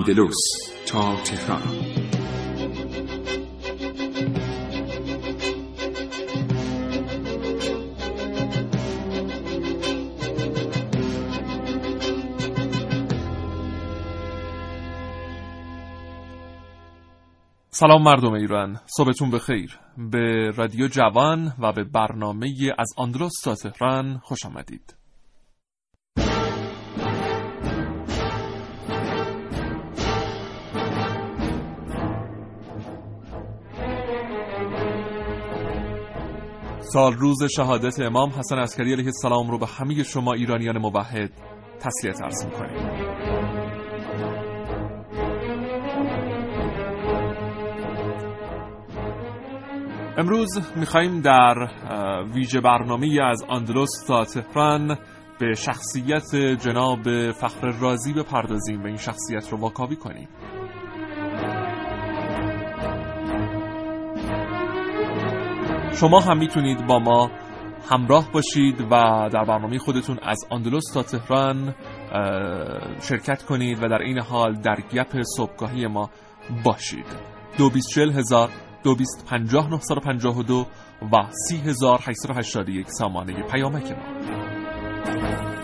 از آندلوس تا تهران سلام مردم ایران. صبحتون بخیر. به رادیو جوان و به برنامه از آندلوس تا تهران خوش آمدید. سال روز شهادت امام حسن عسکری علیه السلام رو به همه شما ایرانیان موحد تسلیت عرض می‌کنیم. امروز میخواییم در ویژه برنامه از آندلوس تا تهران به شخصیت جناب فخر رازی بپردازیم و این شخصیت رو واکاوی کنیم. شما هم می‌تونید با ما همراه باشید و در برنامه خودتون از آندلوس تا تهران شرکت کنید و در این حال در گپ صبحگاهی ما باشید. دو بیست هزار دو بیست پنجاه و سی هزار سامانه پیامک ما.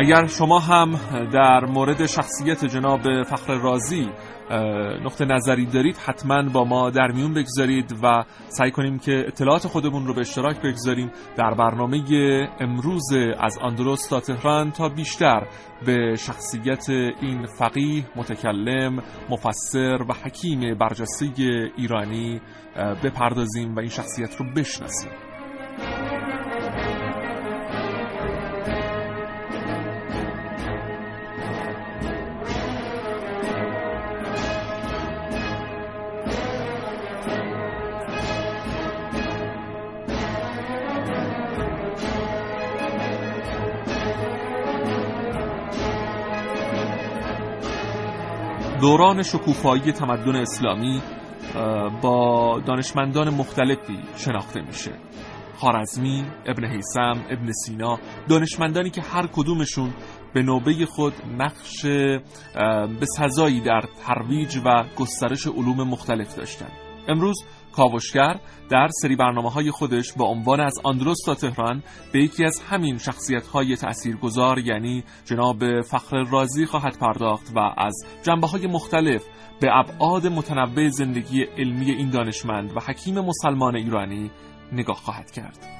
اگر شما هم در مورد شخصیت جناب فخر رازی نقطه نظری دارید حتما با ما در میون بگذارید و سعی کنیم که اطلاعات خودمون رو به اشتراک بگذاریم. در برنامه امروز از اندلس تا تهران تا بیشتر به شخصیت این فقیه متکلم مفسر و حکیم برجسته ایرانی بپردازیم و این شخصیت رو بشناسیم. دوران شکوفایی تمدن اسلامی با دانشمندان مختلفی شناخته میشه خارزمی، ابن حیسم، ابن سینا دانشمندانی که هر کدومشون به نوبه خود نقش به سزایی در ترویج و گسترش علوم مختلف داشتند. امروز کاوشگر در سری برنامه های خودش با عنوان از آندروس تا تهران به یکی از همین شخصیت های تأثیرگذار یعنی جناب فخر رازی خواهد پرداخت و از جنبه های مختلف به ابعاد متنوع زندگی علمی این دانشمند و حکیم مسلمان ایرانی نگاه خواهد کرد.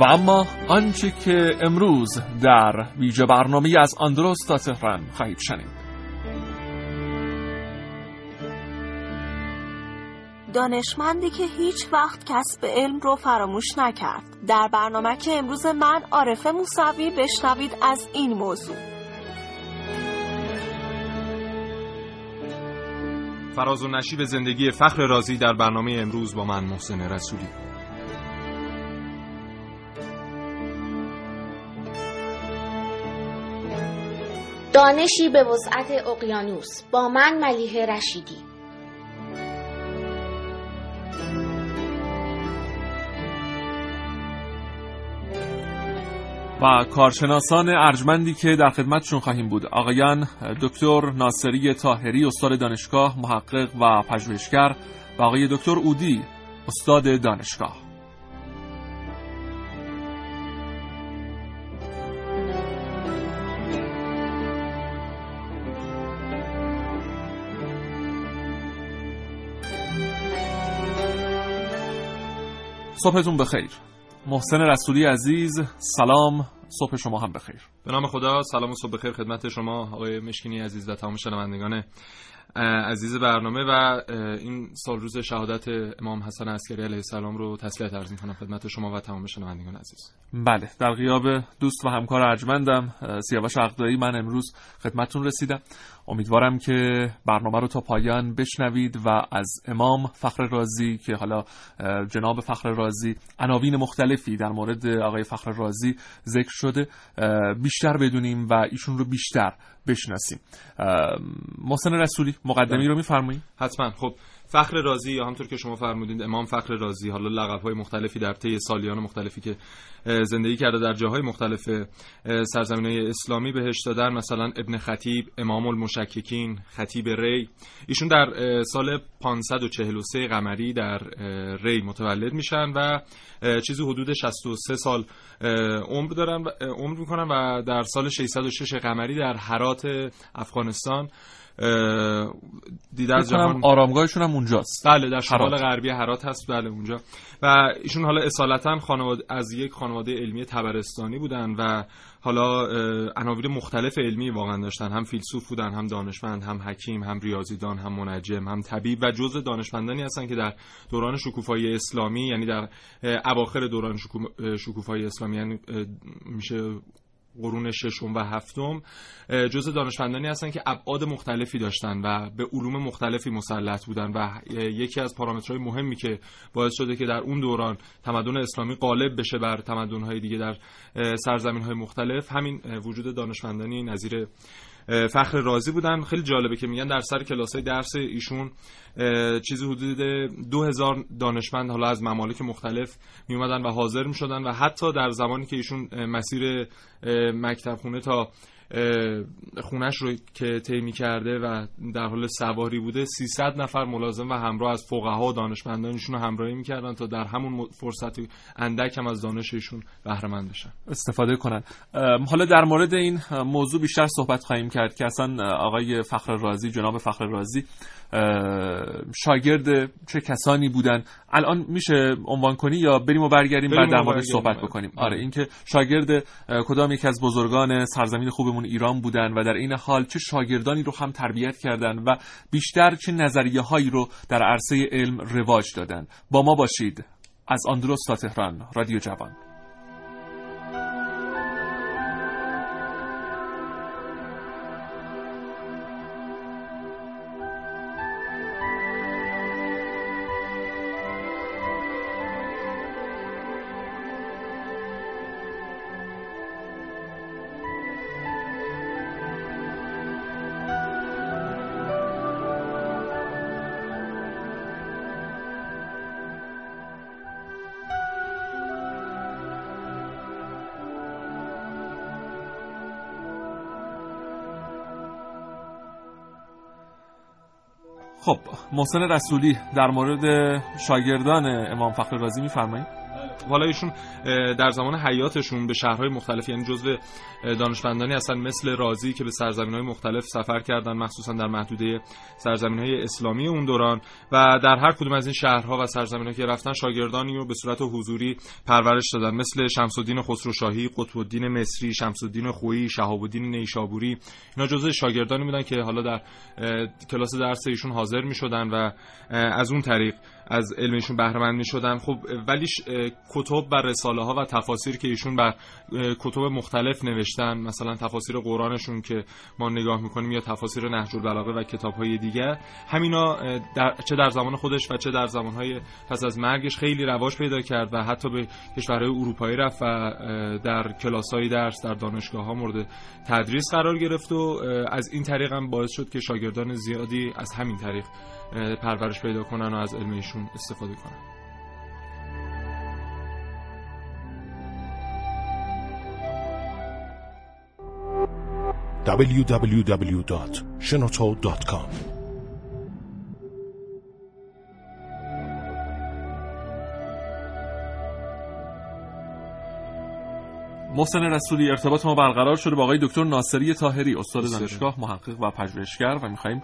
و اما آنچه که امروز در ویژه برنامه از آندروس تا تهران خواهید شنید. دانشمندی که هیچ وقت کسب علم رو فراموش نکرد. در برنامه که امروز من عارفه موسوی بشنوید از این موضوع. فراز و نشیب زندگی فخر رازی در برنامه امروز با من محسن رسولی. دانشی به وسعت اقیانوس با من ملیه رشیدی. و کارشناسان ارجمندی که در خدمتشون خواهیم بود. آقایان دکتر ناصری تاهری استاد دانشگاه محقق و پژوهشگر و آقای دکتر اودی استاد دانشگاه. صبحتون بخیر. محسن رسولی عزیز سلام صبح شما هم بخیر. به نام خدا سلام و صبح بخیر خدمت شما آقای مشکینی عزیز و تمام شنوندگان عزیز برنامه و این سال روز شهادت امام حسن عسکری علیه السلام رو تسلیت عرض می‌کنم خدمت شما و تمام شنوندگان عزیز. بله در غیاب دوست و همکار ارجمندم سیاوش عقدایی من امروز خدمتتون رسیدم. امیدوارم که برنامه رو تا پایان بشنوید و از امام فخر رازی که حالا جناب فخر رازی عناوین مختلفی در مورد آقای فخر رازی ذکر شده بیشتر بدونیم و ایشون رو بیشتر بشناسیم. محسن رسولی مقدمی رو میفرمایید؟ حتما. خب فخر رازی یا همطور که شما فرمودید امام فخر رازی حالا لقب های مختلفی در طی سالیان مختلفی که زندگی کرده در جاهای مختلف سرزمین های اسلامی بهش دادن مثلا ابن خطیب امام المشککین خطیب ری. ایشون در سال 543 قمری در ری متولد میشن و چیزی حدود 63 سال عمر دارن عمر می‌کنن و در سال 606 قمری در هرات افغانستان. دیده از جهان آرامگاهشون هم اونجاست. بله در شمال غربی هرات هست. بله اونجا. و ایشون حالا اصالتا خانواده از یک خانواده علمی تبرستانی بودن و حالا عناوین مختلف علمی واقعا داشتن. هم فیلسوف بودن هم دانشمند هم حکیم هم ریاضیدان هم منجم هم طبیب و جزء دانشمندانی هستن که در دوران شکوفایی اسلامی یعنی در اواخر دوران شکوفایی اسلامی یعنی میشه قرون ششم و هفتم جزء دانشمندانی هستن که ابعاد مختلفی داشتن و به علوم مختلفی مسلط بودن و یکی از پارامترهای مهمی که باعث شده که در اون دوران تمدن اسلامی غالب بشه بر تمدن‌های دیگه در سرزمین‌های مختلف همین وجود دانشمندانی نظیر فخر رازی بودن. خیلی جالبه که میگن در سر کلاس های درس ایشون چیزی حدود دو هزار دانشمند حالا از ممالک مختلف می اومدن و حاضر می شدن و حتی در زمانی که ایشون مسیر مکتب خونه تا خونش رو که طی کرده و در حال سواری بوده 300 نفر ملازم و همراه از فقها و دانشمندانشون رو همراهی می‌کردن تا در همون فرصت اندک هم از دانششون بهره مند بشن. استفاده کنن. حالا در مورد این موضوع بیشتر صحبت خواهیم کرد که اصلا آقای فخر رازی جناب فخر رازی شاگرد چه کسانی بودن؟ الان میشه عنوان کنی یا بریم و برگردیم بعد در مورد صحبت بکنیم؟ آره. اینکه شاگرد کدام یکی از بزرگان سرزمین خوبمون ایران بودن و در این حال چه شاگردانی رو هم تربیت کردن و بیشتر چه نظریه هایی رو در عرصه علم رواج دادن. با ما باشید از آندروس تا تهران رادیو جوان. خب محسن رسولی در مورد شاگردان امام فخر رازی میفرمایید؟ حالا ایشون در زمان حیاتشون به شهرهای مختلف یعنی جزو دانشمندانی هستن مثل رازی که به سرزمین های مختلف سفر کردن مخصوصا در محدوده سرزمین های اسلامی اون دوران. و در هر کدوم از این شهرها و سرزمین که رفتن شاگردانی رو به صورت حضوری پرورش دادن. مثل شمس الدین خسروشاهی قطب مصری شمس الدین خویی شهاب الدین نیشابوری. اینا جزو شاگردانی بودن که حالا در کلاس درس ایشون حاضر می شدن و از اون طریق از علمشون بهره مند شدن. خب ولی کتب و رساله ها و تفاسیر که ایشون بر کتب مختلف نوشتن مثلا تفاسیر قرآنشون که ما نگاه می‌کنیم یا تفاسیر نهج البلاغه و کتاب های دیگر همینا در چه در زمان خودش و چه در زمان های پس از مرگش خیلی رواج پیدا کرد و حتی به کشورهای اروپایی رفت و در کلاس های درس در دانشگاه ها مورد تدریس قرار گرفت و از این طریق هم باعث شد که شاگردان زیادی از همین طریق پرورش پیدا کنن و از علم ایشون استفاده کنن. www.shenoto.com محسن رسولی ارتباط ما برقرار شده با آقای دکتر ناصری تاهری استاد دانشگاه محقق و پژوهشگر و می‌خواهیم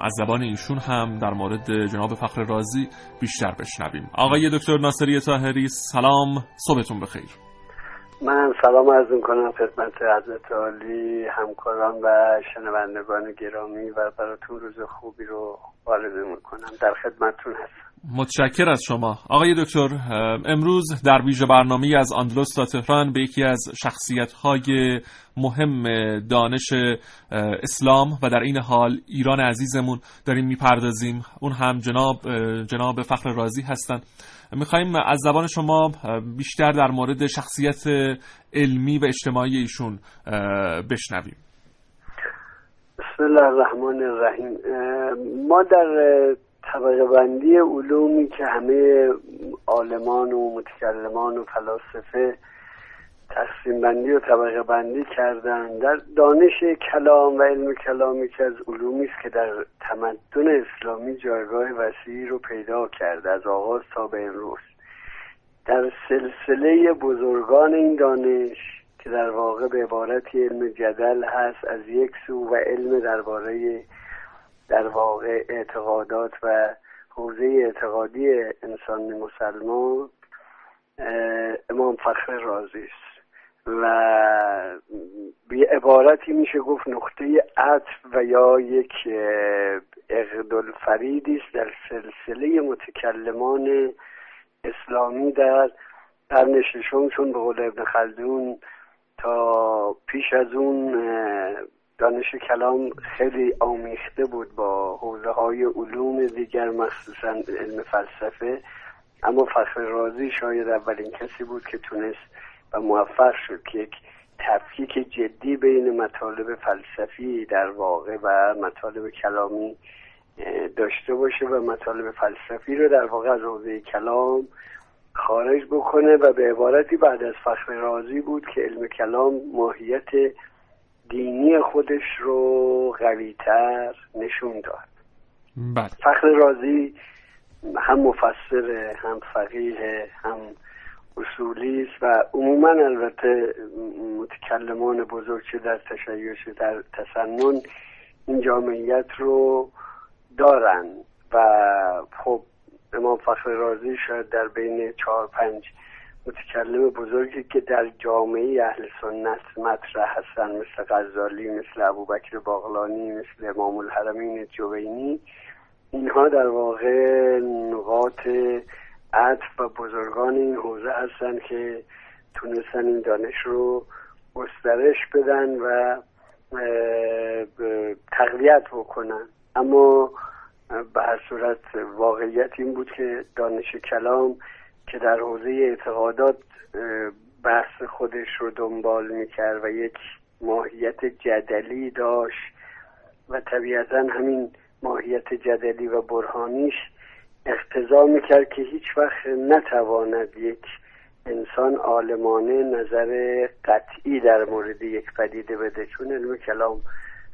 از زبان ایشون هم در مورد جناب فخر رازی بیشتر بشنویم. آقای دکتر ناصری تاهری سلام صبحتون بخیر. من سلام عرض کنم خدمت حضرت عالی همکاران و شنوندگان گرامی و براتون روز خوبی رو آرزو می‌کنم. در خدمتتون هستم. متشکر از شما. آقای دکتر امروز در ویژه برنامه از آندلوس تا تهران به یکی از شخصیت های مهم دانش اسلام و در این حال ایران عزیزمون داریم می‌پردازیم. اون هم جناب جناب فخر رازی هستند می‌خوایم از زبان شما بیشتر در مورد شخصیت علمی و اجتماعی ایشون بشنویم. بسم الله الرحمن الرحیم. ما در طبقه بندی علومی که همه عالمان و متکلمان و فلاسفه تقسیم بندی و طبقه بندی کردن در دانش کلام و علم کلامی که از علومی است که در تمدن اسلامی جایگاه وسیعی رو پیدا کرده از آغاز تا به امروز. در سلسله بزرگان این دانش که در واقع به عبارتی علم جدل هست از یک سو و علم درباره در واقع اعتقادات و حوزه اعتقادی انسان مسلمان امام فخر رازی است. و به عبارتی میشه گفت نقطه عطف و یا یک اقدال فریدی است در سلسله متکلمان اسلامی در قرن ششم چون به قول ابن خلدون تا پیش از اون دانش کلام خیلی آمیخته بود با حوزه های علوم دیگر مخصوصا علم فلسفه. اما فخر رازی شاید اولین کسی بود که تونست و موفق شد که یک تفکیک جدی بین مطالب فلسفی در واقع و مطالب کلامی داشته باشه و مطالب فلسفی رو در واقع از حوزه کلام خارج بکنه. و به عبارتی بعد از فخر رازی بود که علم کلام ماهیت دینی خودش رو قویتر نشون داد بله. فخر رازی هم مفسر هم فقیه هم اصولی است و عموما البته متکلمان بزرگ چه در تشیع در تسنن این جامعیت رو دارن و خب امام فخر رازی شاید در بین چهار پنج متکلم بزرگی که در جامعه اهل سنت مطرح هستن مثل غزالی مثل ابوبکر باغلانی مثل امام الحرمین جوینی. اینها در واقع نقاط عطف و بزرگان این حوزه هستن که تونستن این دانش رو گسترش بدن و تقویت بکنن. اما به هر صورت واقعیت این بود که دانش کلام که در حوزه اعتقادات بحث خودش رو دنبال می‌کرد و یک ماهیت جدلی داشت و طبیعتا همین ماهیت جدلی و برهانیش اقتضا می‌کرد که هیچ وقت نتواند یک انسان عالمانه نظر قطعی در مورد یک پدیده بده. چون علم کلام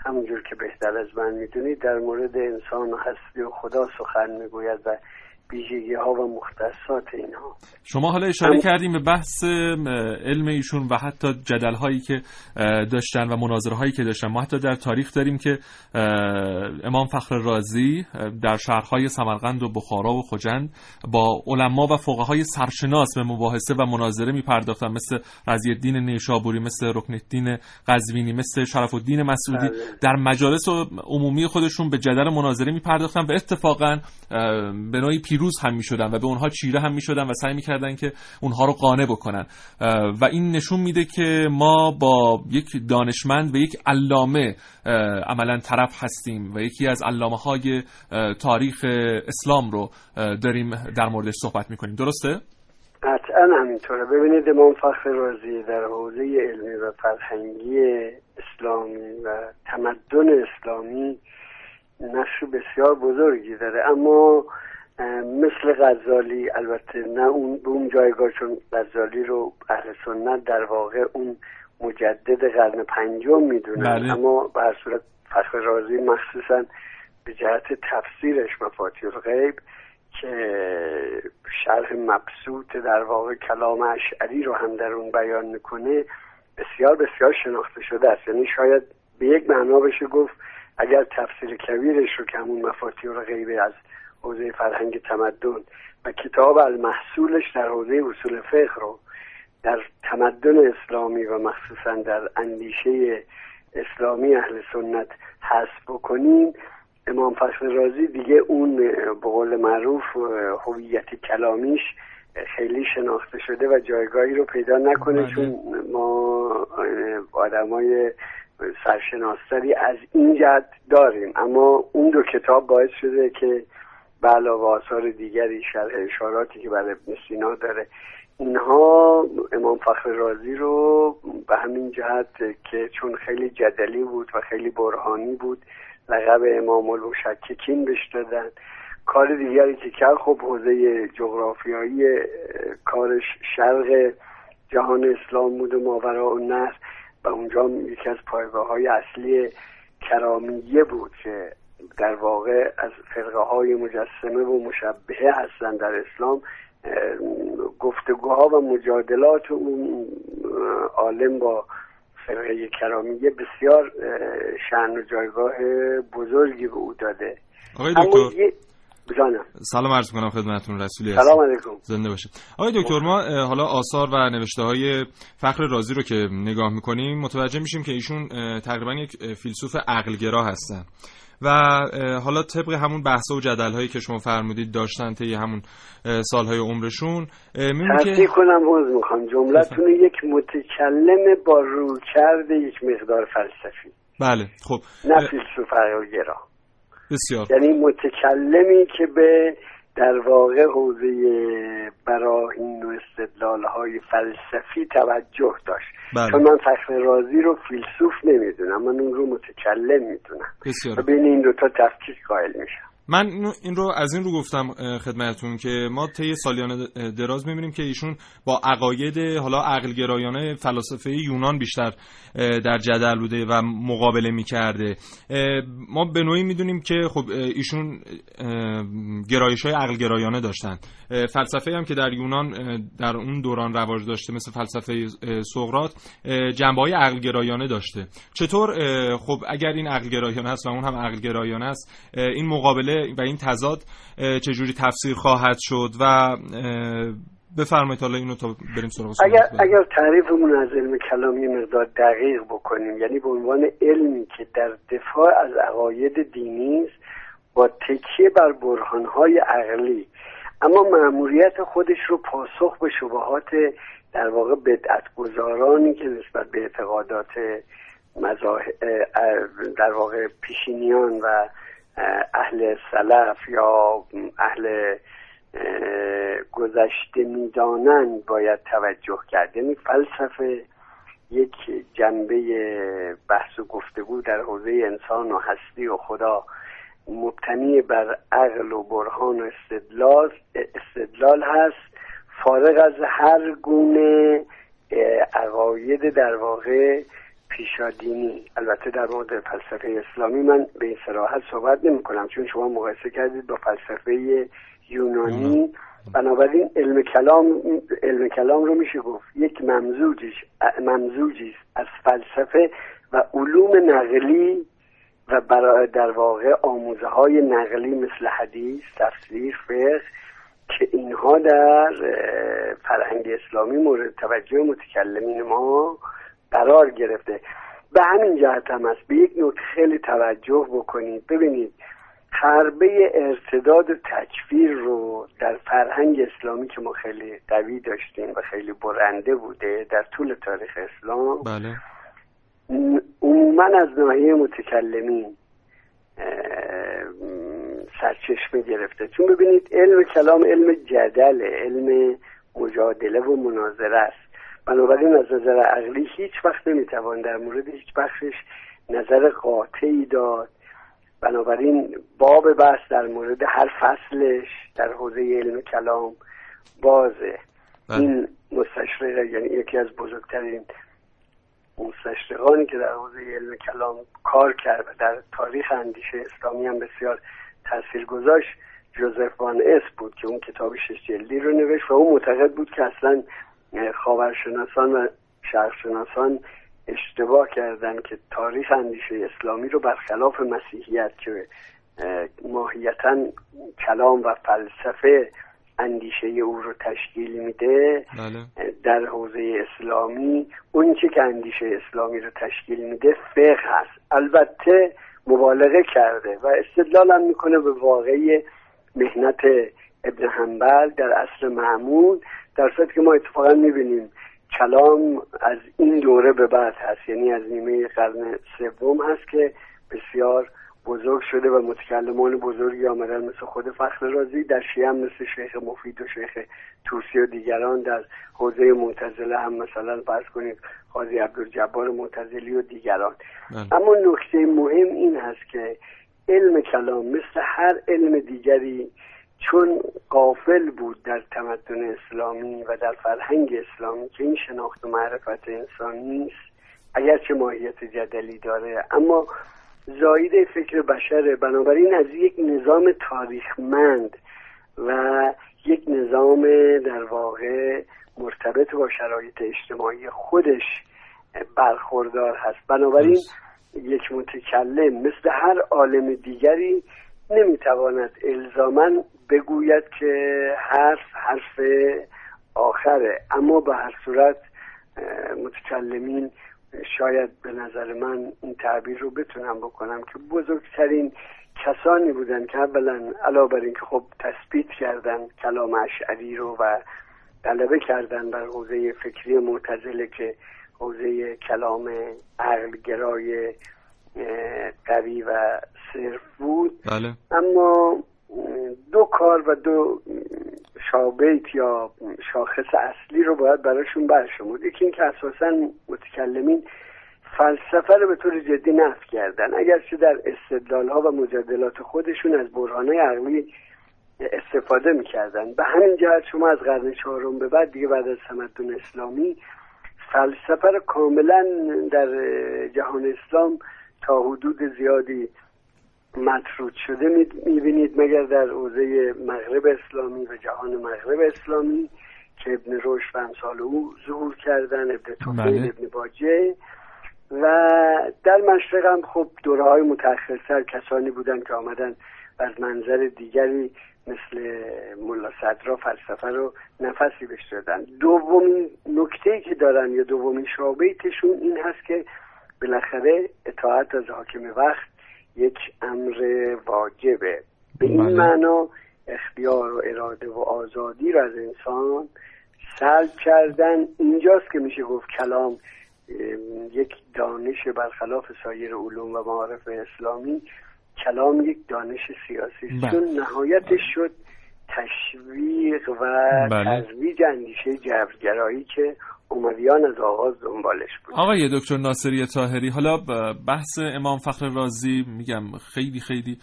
همونجور که بهتر از من می‌دونید در مورد انسان و هستی و خدا سخن می‌گوید و ویژگی ها و مختصات اینها. شما حالا اشاره کردیم به بحث علم ایشون و حتی جدل هایی که داشتن و مناظره هایی که داشتن. ما حتی در تاریخ داریم که امام فخر رازی در شهرهای سمرقند و بخارا و خجند با علما و فقهای سرشناس به مباحثه و مناظره می پرداختن مثل رضی الدین نیشابوری مثل رکن الدین قزوینی مثل شرف الدین مسعودی. بله. در مجالس عمومی خودشون به جدل مناظره می پرداختن و اتفاقا به نوعی پیروز هم می شدن و به اونها چیره هم می شدن و سعی می کردن که اونها رو قانع بکنن. و این نشون میده که ما با یک دانشمند و یک علامه عملا طرف هستیم و یکی از علامه های تاریخ اسلام رو داریم در موردش صحبت می کنیم درسته؟ قطعا همینطوره. ببینید امام فخر رازی در حوزه علمی و فرهنگی اسلامی و تمدن اسلامی نقش بسیار بزرگی داره. اما مثل غزالی البته نه اون به اون جایگاه چون غزالی رو اهل سنت در واقع اون مجدد قرن پنجم می‌دونه بله. اما به هر صورت فخر رازی مخصوصا به جهت تفسیرش مفاتیح الغیب که شرح مبسوط در واقع کلام اشعری رو هم در اون بیان می‌کنه بسیار بسیار شناخته شده است یعنی شاید به یک معنا بشه گفت اگر تفسیر کبیرش رو که همون مفاتیح رو غیبه از حوزه فرهنگ تمدن و کتاب المحصولش در حوزه اصول فقه رو در تمدن اسلامی و مخصوصا در اندیشه اسلامی اهل سنت حذف بکنیم امام فخر رازی دیگه اون به قول معروف هویت کلامیش خیلی شناخته شده و جایگاهی رو پیدا نکنه بله. چون ما آدمای سرشناستری از این جد داریم اما اون دو کتاب باعث شده که به علاوه آثار دیگری اشاراتی که برای ابن سینا داره. اینها امام فخر رازی رو به همین جهت که چون خیلی جدلی بود و خیلی برهانی بود لقب امام المشککین بهش دادن. کار دیگری که کرد خب حوزه جغرافیایی کارش شرق جهان اسلام بود و ماورا و نصر و اونجا یکی از پایگاه های اصلی کرامیه بود که در واقع از فرقه های مجسمه و مشبهه هستند در اسلام گفتگوها و مجادلات اون عالم با فرقه کرامیه بسیار شن و جایگاه بزرگی به او داده. آقای دکتر. سلام عرض کنم خدمتتون رسولی سلام علیکم. زنده باشید. آقای دکتر ما حالا آثار و نوشته های فخر رازی رو که نگاه می‌کنیم متوجه میشیم که ایشون تقریبا یک فیلسوف عقلگرا هستن. و حالا طبق همون بحث و جدل هایی که شما فرمودید داشتن طی همون سالهای عمرشون می‌بینیم که کنم عوض می‌خوام. جملتون یک متکلم با رو کرده یک مقدار فلسفی. بله خب. نه فیلسوف عقلگرا بسیار. یعنی متکلمی که به در واقع حوزه براهین و استدلال های فلسفی توجه داشت. بله. چون من فخر رازی رو فیلسوف نمی‌دونم من اون رو متکلم می‌دونم. و بین این دوتا تفکیک قائل میشم. من این رو از این رو گفتم خدمتتون که ما طی سالیان دراز می‌بینیم که ایشون با عقاید حالا عقل گرایانه فلاسفه یونان بیشتر در جدل بوده و مقابله می‌کرده. ما به نوعی می‌دونیم که خب ایشون گرایش های عقل گرایانه داشتن فلسفه هم که در یونان در اون دوران رواج داشته مثل فلسفه سقراط جنبه های عقل گرایانه داشته. چطور؟ خب اگر این عقل گرایانه است و اون هم عقل گرایانه است این مقابله و این تضاد چجوری تفسیر خواهد شد و بفرمایید حالا اینو تا بریم سراغ اگر اگر تعریفمون از علم کلام یه مقدار دقیق بکنیم یعنی به عنوان علمی که در دفاع از عقاید دینی است با تکیه بر برهانهای عقلی اما معمولیت خودش رو پاسخ به شبهات در واقع بدعت گذارانی که نسبت به اعتقادات در واقع پیشینیان و اهل سلف یا اهل گذشته می‌دانند باید توجه کرد. یعنی فلسفه یک جنبه بحث و گفتگو در حوزه انسان و هستی و خدا مبتنی بر عقل و برهان و استدلال استدلال هست. فارغ از هر گونه عقاید در واقع پیشادینی البته در مورد فلسفه اسلامی من به این صراحت صحبت نمی کنم چون شما مقایسه کردید با فلسفه یونانی. بنابراین علم کلام علم کلام رو میشه گفت. یک ممزوجش ممزوجی از فلسفه و علوم نقلی و برای در واقع آموزه های نقلی مثل حدیث تفسیر فقه که اینها در فرهنگ اسلامی مورد توجه متکلمین ما قرار گرفته. به همین جهت هم است به یک نکته خیلی توجه بکنید. ببینید حربه ارتداد و تکفیر رو در فرهنگ اسلامی که ما خیلی قوی داشتیم و خیلی برنده بوده در طول تاریخ اسلام بله. عموما از ناحیه متکلمین سرچشمه گرفته. چون ببینید علم کلام علم جدله علم مجادله و مناظره است. بنابراین از نظر عقلی هیچ وقت نمی‌توان در مورد هیچ بخشش نظر قاطعی داد بنابراین باب بحث در مورد هر فصلش در حوزه علم کلام بازه بله. این مستشرق یعنی یکی از بزرگترین مستشرقانی که در حوزه علم کلام کار کرد و در تاریخ اندیشه اسلامی هم بسیار تاثیر گذاشت جوزف وان اس بود که اون کتاب شش جلدی رو نوشت و اون معتقد بود که اصلا خاورشناسان و شرقشناسان اشتباه کردن که تاریخ اندیشه اسلامی رو برخلاف مسیحیت که ماهیتا کلام و فلسفه اندیشه او رو تشکیل میده بله. در حوزه اسلامی اون چی که اندیشه اسلامی رو تشکیل میده فقه هست البته مبالغه کرده و استدلال هم می‌کنه به واقعی مهنت ابن حنبل در عصر معمول در صورتی که ما اتفاقا می‌بینیم کلام از این دوره به بعد هست یعنی از نیمه قرن سوم هست که بسیار بزرگ شده و متکلمان بزرگی آمدن مثل خود فخر رازی در شیعه هم مثل شیخ مفید و شیخ توسی و دیگران در حوزه معتزله هم مثلا فرض کنید قاضی عبدالجبار معتزلی و دیگران بله. اما نکته مهم این هست که علم کلام مثل هر علم دیگری چون قافل بود در تمدن اسلامی و در فرهنگ اسلامی که این شناخت و معرفت انسان نیست اگرچه ماهیت جدلی داره. اما زایده فکر بشره بنابراین از یک نظام تاریخمند و یک نظام در واقع مرتبط با شرایط اجتماعی خودش برخوردار هست. بنابراین یک متکلم مثل هر عالم دیگری نمی‌تواند الزاما بگوید که حرف حرف آخره. اما به هر صورت متکلمین شاید به نظر من این تعبیر رو بتونم بکنم که بزرگترین کسانی بودن که اولا علاوه بر اینکه خب تثبیت کردن کلام اشعری رو و غلبه کردن بر حوزه فکری معتزله که حوزه کلام عقلگرای قوی و صرف بود. بله. اما دو کار و دو شابیت یا شاخص اصلی رو باید براشون برشمرد. یکی اینکه اساسا متکلمین فلسفه رو به طور جدی نفی کردن. اگرچه در استدلال ها و مجادلات خودشون از برهانه عقلی استفاده می‌کردن. به همین جهت شما از قرن چهارم به بعد دیگه بعد از تمدن اسلامی فلسفه رو کاملا در جهان اسلام تا حدود زیادی مطرود شده می‌بینید مگر در حوزه مغرب اسلامی و جهان مغرب اسلامی که ابن روش و امثال او ظهور کردن ابن توفیل بله. ابن باجه و در مشرق هم خب دوره های متأخرتر کسانی بودن که آمدن و از منظر دیگری مثل ملا صدرا فلسفه رو نفسی بهش دادن دومین نکته که دارن یا دومین شابیتشون این هست که بالاخره اطاعت از حاکم وقت یک امر واجبه به این بله. معنا اختیار و اراده و آزادی رو از انسان سلب کردن اینجاست که میشه گفت کلام ام، یک دانش برخلاف سایر علوم و معارف اسلامی کلام یک دانش سیاسی است. بله. چون نهایتش شد تشویق و بله. ترویج اندیشه جبرگرایی که امویان از آغاز دنبالش بود. آقای دکتر ناصری تاهری حالا بحث امام فخر رازی میگم خیلی خیلی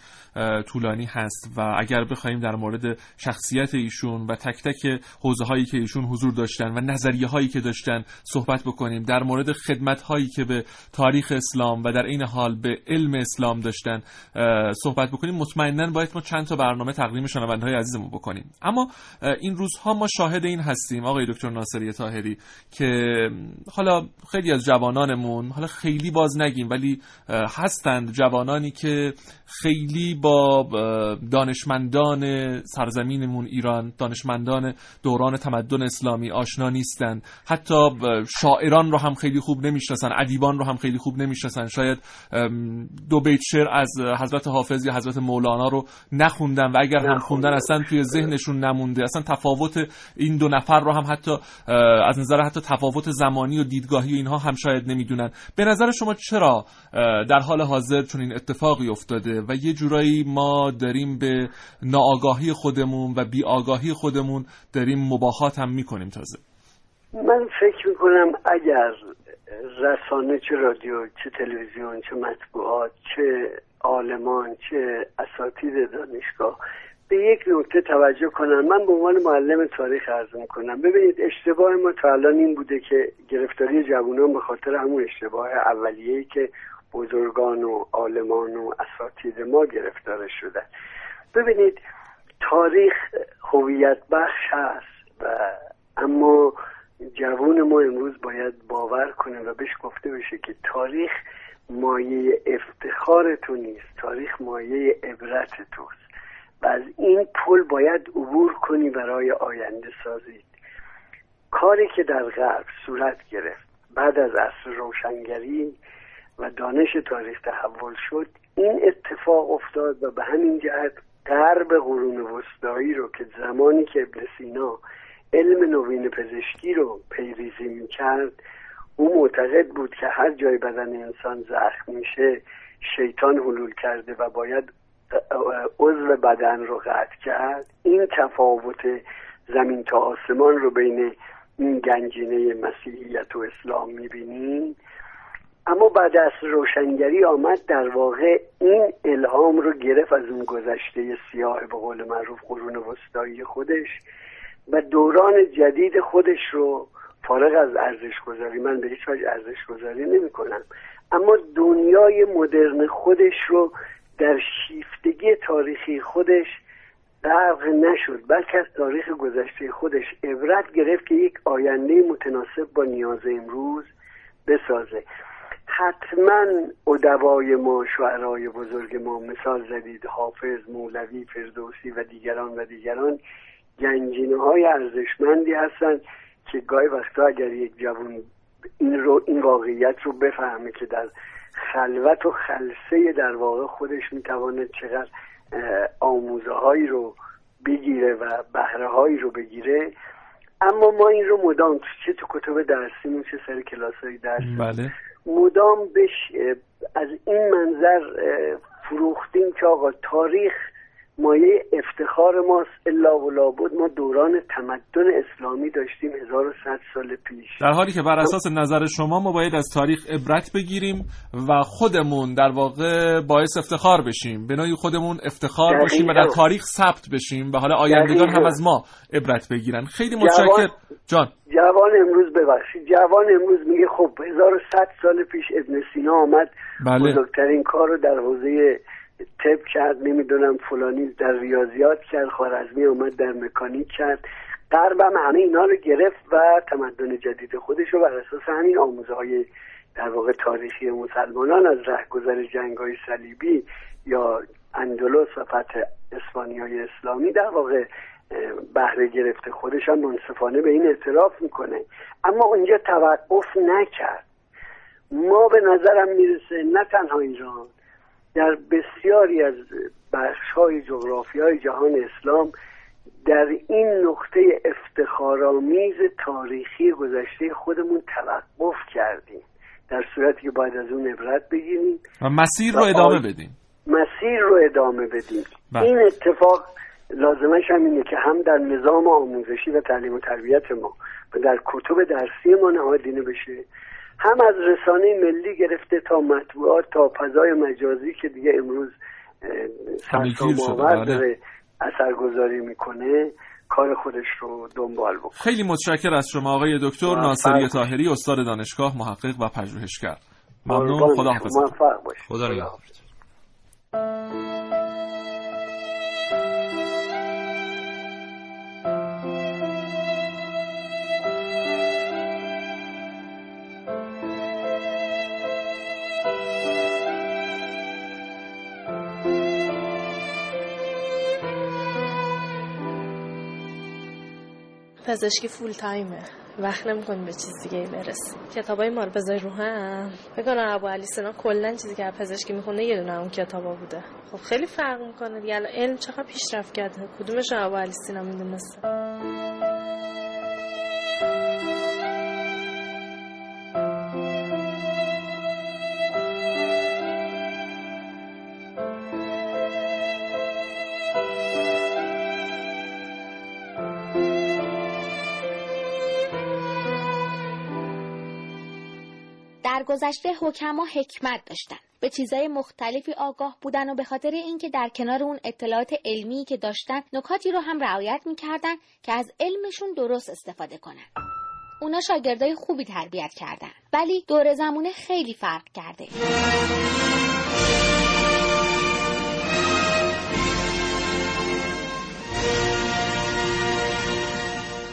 طولانی هست و اگر بخوایم در مورد شخصیت ایشون و تک تک حوزه هایی که ایشون حضور داشتن و نظریه هایی که داشتن صحبت بکنیم در مورد خدمت هایی که به تاریخ اسلام و در این حال به علم اسلام داشتن صحبت بکنیم مطمئنا باید ما چند تا برنامه تقدیم شنونده های عزیزمون بکنیم. اما این روزها ما شاهد این هستیم آقای دکتر ناصری تاهری که حالا خیلی از جوانانمون حالا خیلی باز نگیم ولی هستند جوانانی که خیلی با دانشمندان سرزمینمون ایران دانشمندان دوران تمدن اسلامی آشنا نیستند. حتی شاعران رو هم خیلی خوب نمی‌شناسن ادیبان رو هم خیلی خوب نمی‌شناسن. شاید دو بیت شعر از حضرت حافظ یا حضرت مولانا رو نخوندن و اگر هم خوندن اصلا توی ذهنشون نمونده. اصلا تفاوت این دو نفر رو هم حتی از نظر حتی تفاوت زمانی و دیدگاهی و اینها هم شاید نمی‌دونن. به نظر شما چرا در حال حاضر چون این اتفاقی افتاده و یه جورایی ما داریم به ناآگاهی خودمون و بیآگاهی خودمون داریم مباهات هم می‌کنیم تازه؟ من فکر می‌کنم اگر رسانه چه رادیو چه تلویزیون چه مطبوعات چه عالمان چه اساتید دانشگاه به یک نکته توجه کنن. من به عنوان معلم تاریخ عرض می‌کنم. ببینید اشتباه ما تا الان این بوده که گرفتاری جوانان به خاطر همون اشتباه اولیه‌ای که بزرگان و عالمان و اساتید ما گرفتار شدن. ببینید تاریخ هویت بخش هست و اما جوان ما امروز باید باور کنه و بهش گفته بشه که تاریخ مایه افتخار تو نیست. تاریخ مایه عبرت توست. و از این پل باید عبور کنی برای آینده سازید. کاری که در غرب صورت گرفت بعد از عصر روشنگری و دانش تاریخ تحول شد این اتفاق افتاد و به همین جهت غرب قرون وسطایی رو که زمانی که ابن سینا علم نوین پزشکی رو پیریزی می‌کرد او معتقد بود که هر جای بدن انسان زخم میشه شیطان حلول کرده و باید عضو بدن رو قطع کرد. این تفاوت زمین تا آسمان رو بین این گنجینه مسیحیت و اسلام می‌بینیم. اما بعد از روشنگری آمد در واقع این الهام رو گرفت از اون گذشته سیاه به قول معروف قرون وسطایی خودش و دوران جدید خودش رو فارغ از ارزش گذاری من به هیچ وجه ارزش گذاری نمی کنم اما دنیای مدرن خودش رو در شیفتگی تاریخی خودش غرق نشد بلکه از تاریخ گذشته خودش عبرت گرفت که یک آینده متناسب با نیاز امروز بسازه. حتما ادوای ما شعرهای بزرگ ما مثال زدید حافظ مولوی فردوسی و دیگران و دیگران گنجینه های ارزشمندی هستند که گاهی وقتا اگر یک جوان این رو این واقعیت رو بفهمه که در خلوت و خلصه در واقع خودش می‌تواند چقدر آموزه هایی رو بگیره و بهره هایی رو بگیره. اما ما این رو مدام چه تو کتب درسی چه سر کلاس های درسی بله. مدام بش از این منظر فروختیم که آقا تاریخ مایه افتخار ماست. الا و لابد ما دوران تمدن اسلامی داشتیم 1100 سال پیش. در حالی که بر اساس نظر شما ما باید از تاریخ عبرت بگیریم و خودمون در واقع باعث افتخار بشیم. به نوعی خودمون افتخار باشیم و در تاریخ ثبت بشیم و حالا آیندگان هم از ما عبرت بگیرن. خیلی متشکر جان. جوان امروز ببخشید. جوان امروز میگه خب 1100 سال پیش ابن سینا آمد. بله. بزرگترین کار رو در حوزه تب کرد نمی‌دونم فلانی در ریاضیات کرد خارزمی آمد در مکانیک کرد. غربم همه اینا رو گرفت و تمدن جدید خودش رو بر اساس همین آموزه های در واقع تاریخی مسلمانان از رهگذر جنگ های صلیبی یا اندلس و فتح اسپانیای اسلامی در واقع بهره گرفته خودش هم منصفانه به این اعتراف می‌کنه. اما اونجا توقف نکرد. ما به نظرم می‌رسه نه تنها ایران در بسیاری از بخش های جغرافی های جهان اسلام در این نقطه افتخارآمیز تاریخی گذشته خودمون توقف کردیم. در صورتی که باید از اون عبرت بگیریم و مسیر رو ادامه بدیم. مسیر رو ادامه بدیم. بله. این اتفاق لازمش هم اینه که هم در نظام آموزشی و تعلیم و تربیت ما و در کتب درسی ما نهادینه بشه هم از رسانه ملی گرفته تا مطبوعات تا فضای مجازی که دیگه امروز سرسام‌آور بله. داره اثرگذاری می‌کنه کار خودش رو دنبال بکنه. خیلی متشکر از شما آقای دکتر ناصری طاهری استاد دانشگاه محقق و پژوهشگر. ممنون. خدا حافظ خدا پزشکی فول تایمه وقت نمی‌کنیم به چیز دیگه برسیم کتابای ما رو بذاری رو هم بگم ابو علی سنا کلا چیزی که پزشکی می‌خونه یه دونه اون کتابا بوده. خب خیلی فرق می‌کنه دیگه. علم چقدر پیشرفت کرده؟ کدومش ابو علی سینا می‌دونسته؟ گذشته حکما حکمت داشتن به چیزای مختلفی آگاه بودن و به خاطر اینکه در کنار اون اطلاعات علمی که داشتن نکاتی رو هم رعایت می‌کردن که از علمشون درست استفاده کنن. اونا شاگردای خوبی تربیت کردن. ولی دور زمونه خیلی فرق کرده.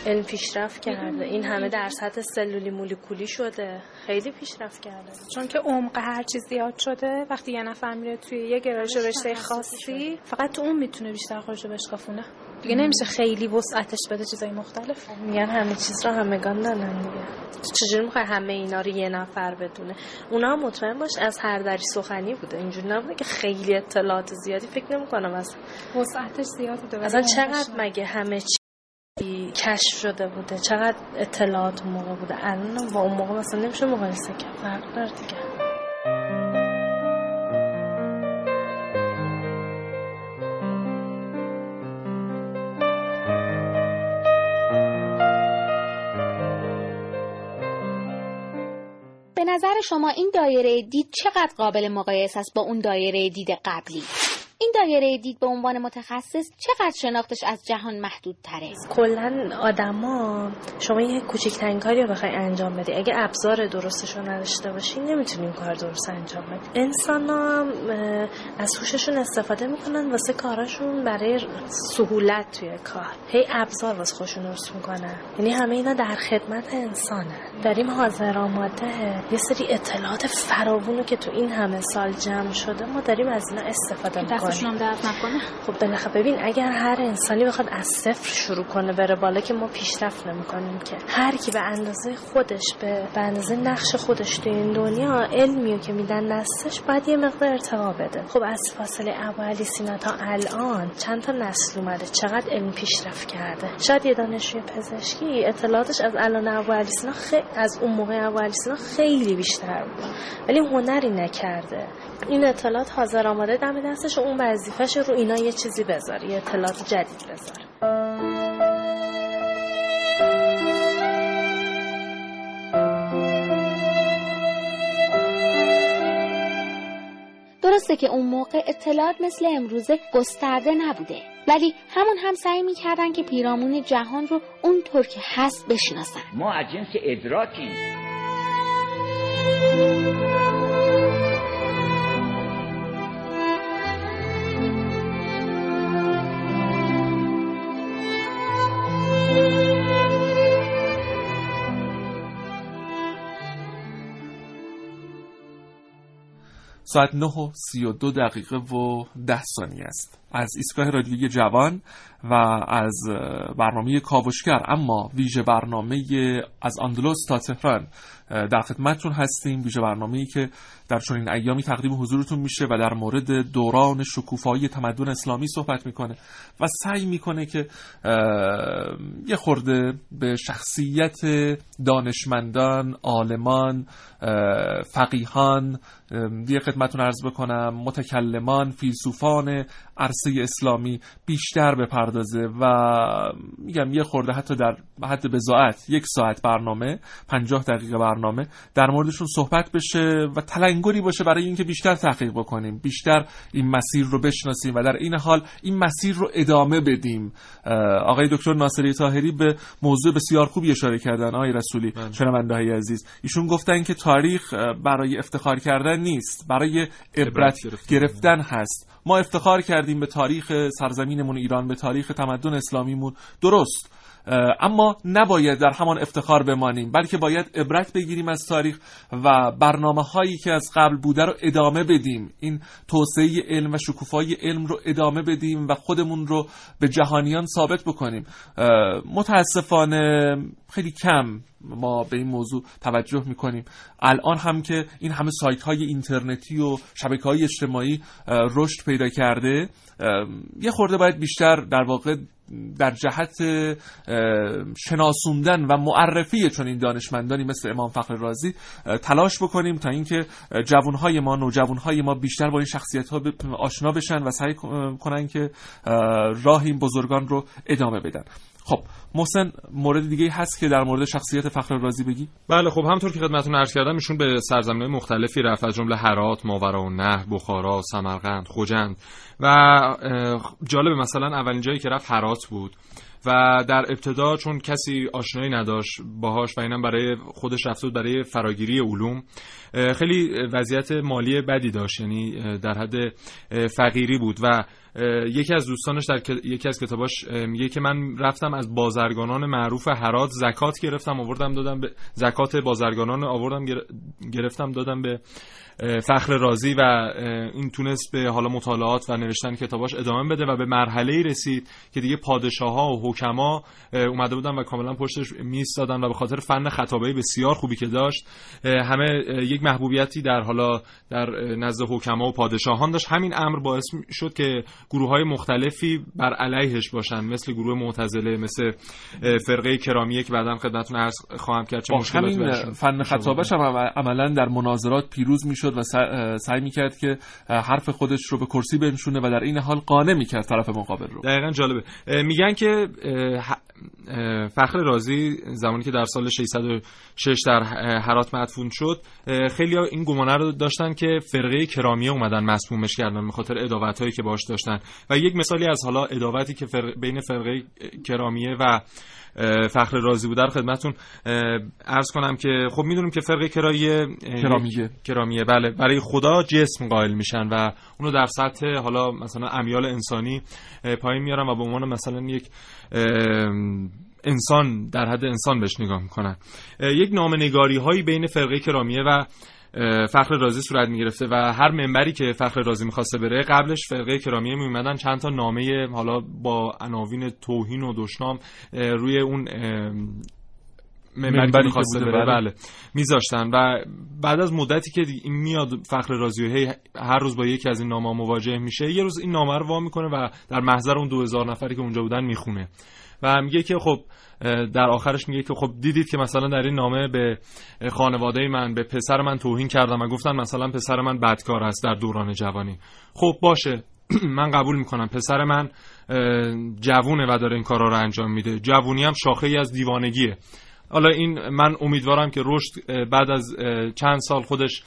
علم پیشرفت کرده. این همه در سطح سلولی مولکولی شده. خیلی پیشرفت کرده. چون که عمق هر چیز زیاد شده وقتی یه نفر میره توی یه گرایش رشته خاصی فقط تو اون می‌تونه بیشتر خودش رو بشکافونه. دیگه نمیشه خیلی وسعتش بده چیزای مختلف. میگن همه چیز رو همگان دارن دیگه. چجوری می‌خوای همه اینا رو یه نفر بدونه؟ اونا مطمئن باش از هر دری سخنی بوده. اینجوری نبوده که خیلی اطلاعات زیادی. فکر نمی‌کنم از وسعتش زیاد بوده اصلا چقدر مگه همه چی کشف شده بوده. چقدر اطلاعات موقع بوده. الان با اون موقع مثلا نمیشه مقایسه کرد. فرق داره دیگه. به نظر شما این دایره دید چقدر قابل مقایسه است با اون دایره دید قبلی؟ این دایره دید به عنوان متخصص چقدر شناختش از جهان محدود تره کلا آدما شما یه کوچکترین کاری رو بخوای انجام بدی. اگه ابزار درستش رو نداشته باشی نمی‌تونیم کار درست انجام بدی انسان هم از هوششون استفاده می‌کنن واسه کاراشون برای سهولت توی کار. هی ابزار واسه خودشون درست می‌کنن. یعنی همه اینا در خدمت انسانه. داریم حاضر آماده. یه سری اطلاعات فراوونو که تو این همه سال جمع شده ما داریم از اینا استفاده می‌کنیم. دستشون درد نکنه. خب بالاخره ببین اگر هر انسانی بخواد از صفر شروع کنه بره بالا که ما پیشرفت نمی‌کنیم که. هر کی به اندازه خودش به به اندازه نقش خودش تو این دنیا علمیو که میدن دستش باید یه مقدار ارتقا بده. خب از فاصله ابو سینا تا الان چند تا نسل اومده؟ چقدر علم پیشرفت کرده؟ شاید یه دانشجوی پزشکی اطلاعاتش از الان ابو سینا خ... از اون موقع ابو سینا خیلی بیشتر بود. ولی هنری نکرده. این اطلاعات حاضر آماده دم دستش و اون وظیفش رو اینا یه چیزی بذار یه اطلاعات جدید بذار. درسته که اون موقع اطلاعات مثل امروزه گسترده نبوده ولی همون هم سعی می‌کردن که پیرامون جهان رو اونطور که هست بشناسن. ما از جنس ادراکیم. ساعت 9 و 32 دقیقه و 10 ثانیه است. از ایستگاه رادیویی جوان و از برنامه کاوشگر. اما ویژه برنامه از اندلس تا تهران در خدمتتون هستیم. ویژه برنامه‌ای که در چنین ایامی تقدیم حضورتون میشه و در مورد دوران شکوفایی تمدن اسلامی صحبت می‌کنه و سعی می‌کنه که یه خورده به شخصیت دانشمندان، عالمان، فقیهان یه خدمتون عرض بکنم متکلمان، فیلسوفان عرصه اسلامی بیشتر بپردازه و میگم یه خورده حتی در حد بزاعت یک ساعت برنامه پنجاه دقیقه برنامه در موردشون صحبت بشه و تلنگری باشه برای اینکه بیشتر تحقیق بکنیم بیشتر این مسیر رو بشناسیم و در این حال این مسیر رو ادامه بدیم. آقای دکتر ناصری طاهری به موضوع بسیار خوبی اشاره کردن آقای رسولی شنونده های عزیز. ایشون گفتن که تاریخ برای افتخار کردن نیست برای عبرت گرفتن هست. ما افتخار کردیم به تاریخ سرزمینمون ایران به تاریخ تمدن اسلامیمون. درست. اما نباید در همان افتخار بمانیم بلکه باید عبرت بگیریم از تاریخ و برنامه هایی که از قبل بوده رو ادامه بدیم. این توسعه علم و شکوفایی علم رو ادامه بدیم و خودمون رو به جهانیان ثابت بکنیم. متاسفانه خیلی کم ما به این موضوع توجه می‌کنیم. الان هم که این همه سایت های اینترنتی و شبکه های اجتماعی رشد پیدا کرده یه خورده باید بیشتر در واقع در جهت شناسوندن و معرفی چون این دانشمندانی مثل امام فخر رازی تلاش بکنیم تا اینکه جوانهای ما نوجوانهای ما بیشتر با این شخصیت ها آشنا بشن و سعی کنن که راه این بزرگان رو ادامه بدن. خب محسن مورد دیگه هست که در مورد شخصیت فخر رازی بگی؟ بله خب همطور که خدمتتون عرض کردم ایشون به سرزمین‌های مختلفی رفت از جمله هرات، نه، بخارا، سمرقند، خوجند. و جالب مثلا اولین جایی که رفت هرات بود. و در ابتدا چون کسی آشنایی نداشت باهاش و اینم برای خودش رفته برای فراگیری علوم خیلی وضعیت مالی بدی داشت یعنی در حد فقیری بود و یکی از دوستانش در یکی از کتاباش میگه که من رفتم از بازرگانان معروف هرات زکات گرفتم آوردم دادم به زکات بازرگانان آوردم گرفتم دادم به فخر رازی و این تونست به حالا مطالعات و نوشتن کتاباش ادامه بده و به مرحله رسید که دیگه پادشاه ها و حکما اومده بودن و کاملا پشتش میستادن و به خاطر فن خطابه بسیار خوبی که داشت همه یک محبوبیتی در حالا در نزد حکما و پادشاهان داشت. همین امر باعث شد که گروه های مختلفی بر علیهش باشن مثل گروه معتزله مثل فرقه کرامیه که بعدا خدمتتون عرض خواهم کرد چه همین فن خطابش هم عملا در مناظرات پیروز می‌شد. و سعی می‌کرد که حرف خودش رو به کرسی بنشونه و در این حال قانع می‌کرد طرف مقابل رو. دقیقا جالبه. میگن که فخر رازی زمانی که در سال 606 در هرات مدفون شد خیلی این گمانه رو داشتن که فرقه کرامیه اومدن مسمومش کردن به خاطر اداوت هایی که باش داشتن. و یک مثالی از حالا اداوتی که بین فرقه کرامیه و فخر رازی بود. در خدمتون عرض کنم که خب می‌دونیم که فرقه کراییه کرامیه. کرامیه. بله برای خدا جسم قائل میشن و اونو در سطح حالا مثلا امیال انسانی پایین میارن و به عنوان مثلا یک انسان در حد انسان بهش نگاه می‌کنن. یک نامنگاری هایی بین فرقه کرامیه و فخر رازی صورت می‌گرفته و هر منبری که فخر رازی می‌خواسته بره قبلش فرقه کرامیه میومدن چند تا نامه حالا با عناوین توهین و دشنام روی اون منبری که می‌خواسته بره بله, بله. میذاشتن و بعد از مدتی که این میاد فخر رازی هی هر روز با یکی از این نامه مواجه میشه یه روز این نامه رو وا می‌کنه و در محضر اون 2000 نفری که اونجا بودن می‌خونه و میگه که خب در آخرش میگه که خب دیدید که مثلا در این نامه به خانواده من به پسر من توهین کردم و گفتن مثلا پسر من بدکار است در دوران جوانی. خب باشه من قبول می‌کنم. پسر من جوونه و داره این کارا رو انجام میده. جوونی هم شاخه ای از دیوانگیه. حالا این من امیدوارم که رشد بعد از چند سال خودش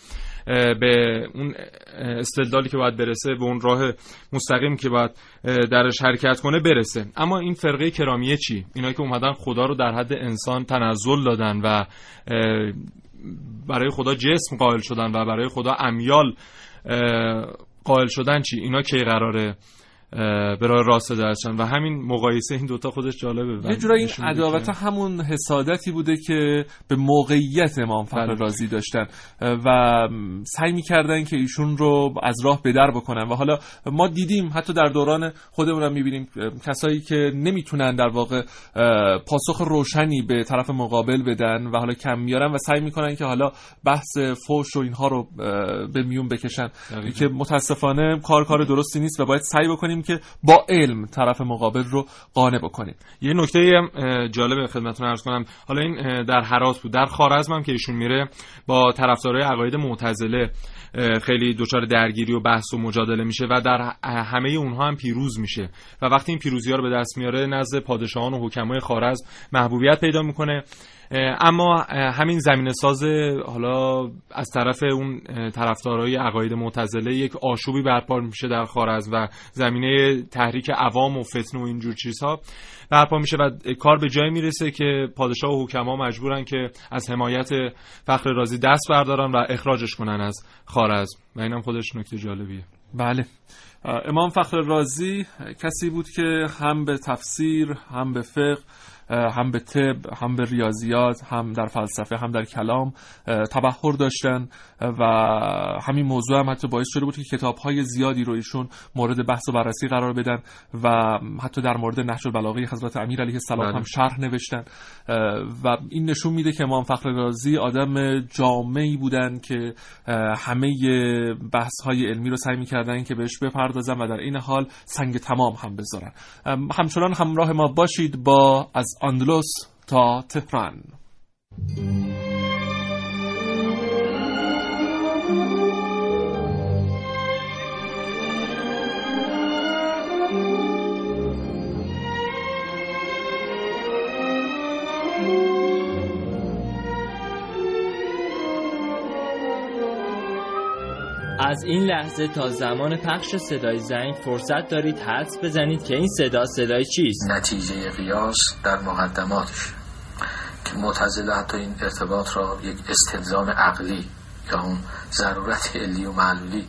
به اون استدلالی که باید برسه به اون راه مستقیم که باید درش حرکت کنه برسه. اما این فرقه کرامیه چی؟ اینا که اومدن خدا رو در حد انسان تنزل دادن و برای خدا جسم قائل شدن و برای خدا امیال قائل شدن چی؟ اینا کی قراره؟ به راه راست درشن و همین مقایسه این دوتا خودش جالبه. یه جورایی این عداوت همون حسادتی بوده که به موقعیت امام فخر بله. رازی داشتن. و سعی می‌کردن که ایشون رو از راه به در بکنن. و حالا ما دیدیم حتی در دوران خودمون هم می‌بینیم کسایی که نمی‌تونن در واقع پاسخ روشنی به طرف مقابل بدن و حالا کم میارن و سعی می‌کنن که حالا بحث فوش و اینها رو به میون بکشن. که متاسفانه کار کار درستی نیست و باید سعی بکنیم که با علم طرف مقابل رو قانع بکنیم. یه نکته جالب خدمتتون عرض کنم. حالا این در حراس بود. در خوارزم هم که ایشون میره با طرفدارای عقاید معتزله خیلی دچار درگیری و بحث و مجادله میشه و در همه اونها هم پیروز میشه و وقتی این پیروزی ها رو به دست میاره نزد پادشاهان و حکمای خارز محبوبیت پیدا می‌کنه. اما همین زمین ساز حالا از طرف اون طرفدارای عقاید معتزله یک آشوبی برپا میشه در خارز و زمینه تحریک عوام و فتنه و اینجور چیزها برپا میشه و کار به جای می‌رسه که پادشاه و حکما مجبورن که از حمایت فخر رازی دست بردارن و اخراجش کنن از خارز. و اینم خودش نکته جالبیه. بله. امام فخر رازی کسی بود که هم به تفسیر هم به فقه هم به طب هم به ریاضیات هم در فلسفه هم در کلام تبحر داشتن. و همین موضوع هم حتی باعث شده بود که کتاب های زیادی رو ایشون مورد بحث و بررسی قرار بدن و حتی در مورد نهج البلاغه حضرت امیر علیه السلام بله. هم شرح نوشتن. و این نشون میده که امام فخر رازی آدم جامعی بودن که همه بحث های علمی رو سعی می‌کردن که بهش بپردازن و در این حال سنگ تمام هم بذارن. همچنان همراه ما باشید با از اندلس تا تهران. از این لحظه تا زمان پخش صدای زنگ فرصت دارید حدس بزنید که این صدا صدای چیست؟ نتیجه قیاس در مقدماتش که معتزله حتی این ارتباط را یک استلزام عقلی یا اون ضرورت علی و معلولی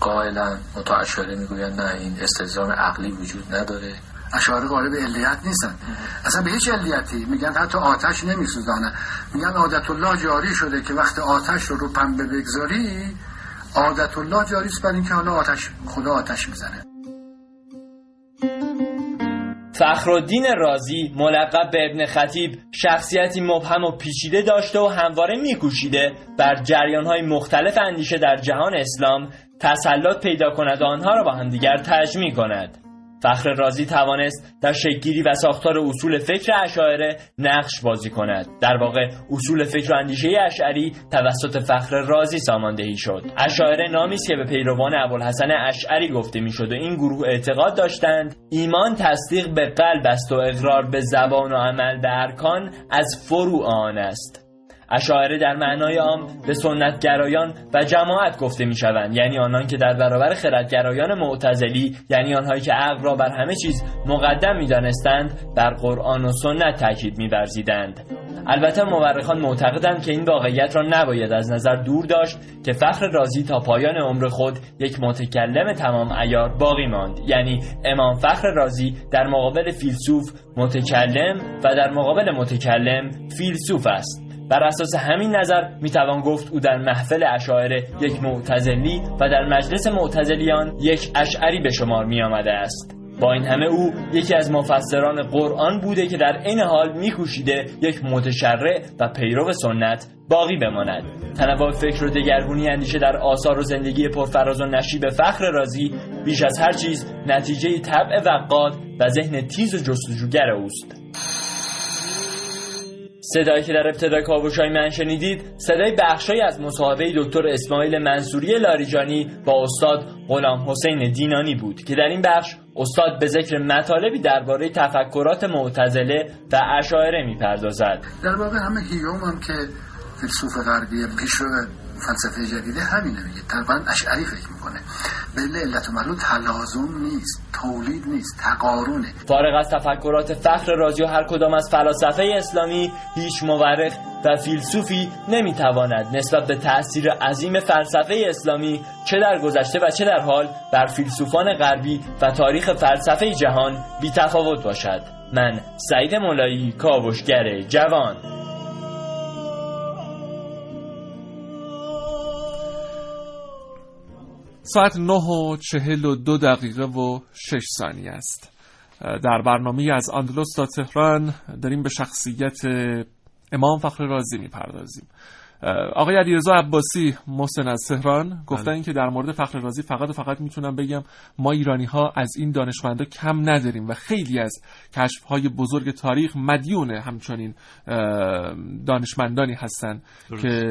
قائلا متعشره می‌گوین نه این استلزام عقلی وجود نداره. اشعار قائل به علیت نیستن. اصلا به هیچ علیتی. میگن حتی آتش نمیسوزانه. میگن عادت الله جاری شده که وقت آتش رو رو پنبه بگذاری عادت الله جاری است بر اینکه حالا آتش خدا آتش می‌زنه. فخرالدین رازی ملقب به ابن خطیب شخصیتی مبهم و پیچیده داشته و همواره میکوشیده بر جریانهای مختلف اندیشه در جهان اسلام تسلط پیدا کند و آنها را با همدیگر تجمیع کند فخر رازی توانست در شکلگیری و ساختار اصول فکر اشاعره نقش بازی کند. در واقع اصول فکر و اندیشه اشعری توسط فخر رازی ساماندهی شد. اشاعره نامی است که به پیروان ابوالحسن اشعری گفته می‌شد و این گروه اعتقاد داشتند ایمان تصدیق به قلب است و اقرار به زبان و عمل به ارکان از فروع آن است. اشاعره در معنای عام به سنتگرایان و جماعت گفته می شوند یعنی آنان که در برابر خردگرایان معتزلی یعنی آنهایی که عقل را بر همه چیز مقدم می دانستند بر قرآن و سنت تاکید می برزیدند. البته مورخان معتقدند که این واقعیت را نباید از نظر دور داشت که فخر رازی تا پایان عمر خود یک متکلم تمام ایار باقی ماند یعنی امام فخر رازی در مقابل فیلسوف متکلم و در مقابل متکلم فیلسوف است بر اساس همین نظر می‌توان گفت او در محفل اشاعره یک معتزلی و در مجلس معتزلیان یک اشعری به شمار می آمده است. با این همه او یکی از مفسران قرآن بوده که در این حال میکوشیده یک متشرع و پیرو سنت باقی بماند. تنوع فکر و دگرگونی اندیشه در آثار و زندگی پرفراز و نشیب فخر رازی بیش از هر چیز نتیجه طبع وقاد و ذهن تیز و جستجوگر اوست. صدایی که در ابتدای کاوشای من شنیدید صدای بخشی از مصاحبه دکتر اسماعیل منصوری لاریجانی با استاد غلام حسین دینانی بود که در این بخش استاد به ذکر مطالبی درباره تفکرات معتزله و اشاعره می‌پردازد. در واقع همه هیوم هم که فیلسوف غربی پیشرو فلسفه جدیده همینه میگه. تقریبا اشعری فکر می‌کنه. بله علت و معلول تلازم نیست تولید نیست تقارونه فارغ از تفکرات فخر رازی و هر کدام از فلاسفه اسلامی هیچ مورخ و فیلسوفی نمی‌تواند نسبت به تأثیر عظیم فلسفه اسلامی چه در گذشته و چه در حال بر فیلسوفان غربی و تاریخ فلسفه جهان بی تفاوت باشد. من سعید مولایی کاوشگر جوان. ساعت 9 و 42 دقیقه و 6 ثانیه است. در برنامه از اندلس تا تهران داریم به شخصیت امام فخر رازی می‌پردازیم. آقای علیرضا عباسی محسن از تهران گفتن بله. که در مورد فخر رازی فقط و فقط می‌تونم بگم ما ایرانی ها از این دانشمندا کم نداریم و خیلی از کشف های بزرگ تاریخ مدیون همچنین دانشمندانی هستن که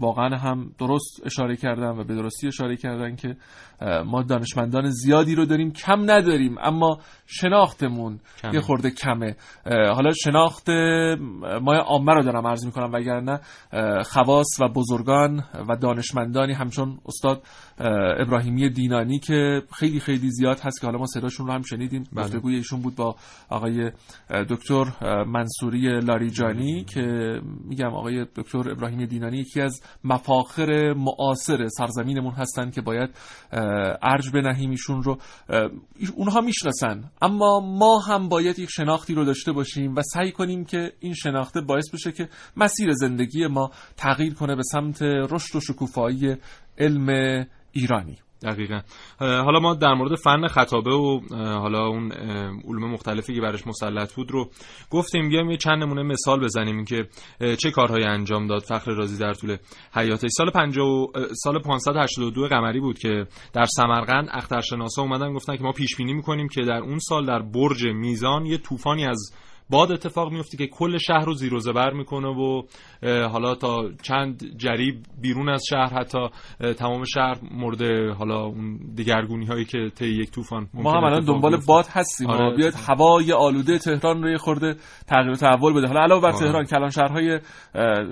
واقعا هم درست اشاره کردن و به درستی اشاره کردن که ما دانشمندان زیادی رو داریم کم نداریم اما شناختمون یه خورده کمه. حالا شناخت ما عامه رو دارم عرض می‌کنم وگرنه خواص و بزرگان و دانشمندانی همچون استاد ابراهیمی دینانی که خیلی خیلی زیاد هست که حالا ما صداشون رو هم شنیدیم. بله. گفتگوی ایشون بود با آقای دکتر منصوری لاریجانی که میگم آقای دکتر ابراهیمی دینانی یکی از مفاخر معاصر سرزمینمون هستن که باید ارج بنهیم ایشون رو. اونها می‌شناسن. اما ما هم باید یک شناختی رو داشته باشیم و سعی کنیم که این شناخته باعث بشه که مسیر زندگی ما تغییر کنه به سمت رشد و شکوفایی علم ایرانی. دقیقا. حالا ما در مورد فن خطابه و حالا اون علوم مختلفی که برش مسلط بود رو گفتیم. بیایم یه چند نمونه مثال بزنیم که چه کارهایی انجام داد. فخر رازی در طول حیاتش سال 50 سال 582 قمری بود که در سمرقند اخترشناسا اومدن گفتن که ما پیش بینی می‌کنیم که در اون سال در برج میزان یه طوفانی از باد اتفاق میفته که کل شهر رو زیر و زبر می‌کنه و حالا تا چند جریب بیرون از شهر حتی تمام شهر مورد حالا اون دیگرگونی هایی که طی یک طوفان ما هم الان دنبال باد هستیم. آره. بیاد هوای آلوده تهران رو یه خورده تغییر تحول بده. حالا علاوه بر آره. تهران کلان شهرهای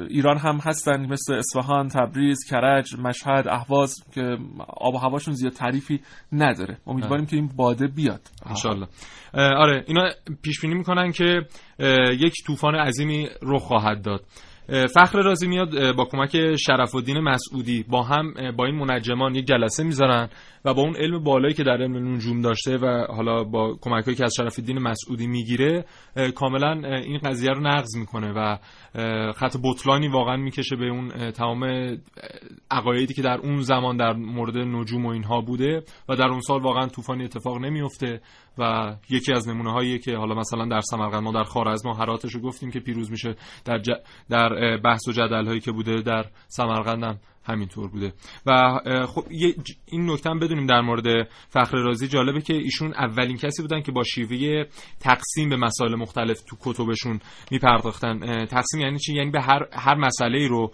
ایران هم هستن مثل اصفهان تبریز کرج مشهد اهواز که آب و هواشون زیاد تعریفی نداره. امیدواریم که این باده بیاد. ان آره اینا پیش بینی می‌کنن که یک طوفان عظیمی رخ خواهد داد. فخر رازی میاد با کمک شرف الدین مسعودی با هم با این منجمان یک جلسه می‌ذارن. و با اون علم بالایی که در علم نجوم داشته و حالا با کمکایی که از شرف الدین مسعودی می‌گیره کاملا این قضیه رو نقض می‌کنه و خط بطلانی واقعا می‌کشه به اون تمام عقایدی که در اون زمان در مورد نجوم و اینها بوده و در اون سال واقعا طوفانی اتفاق نمیفته و یکی از نمونه هایی که حالا مثلا در سمرقند ما در خوارزم و هراتش رو گفتیم که پیروز میشه در, در بحث و جدل هایی که بوده در سمرقند همینطور بوده. و خب این نکته هم بدونیم در مورد فخر رازی. جالبه که ایشون اولین کسی بودن که با شیوه تقسیم به مسائل مختلف تو کتبشون میپرداختن. تقسیم یعنی چی؟ یعنی به هر هر مسئله رو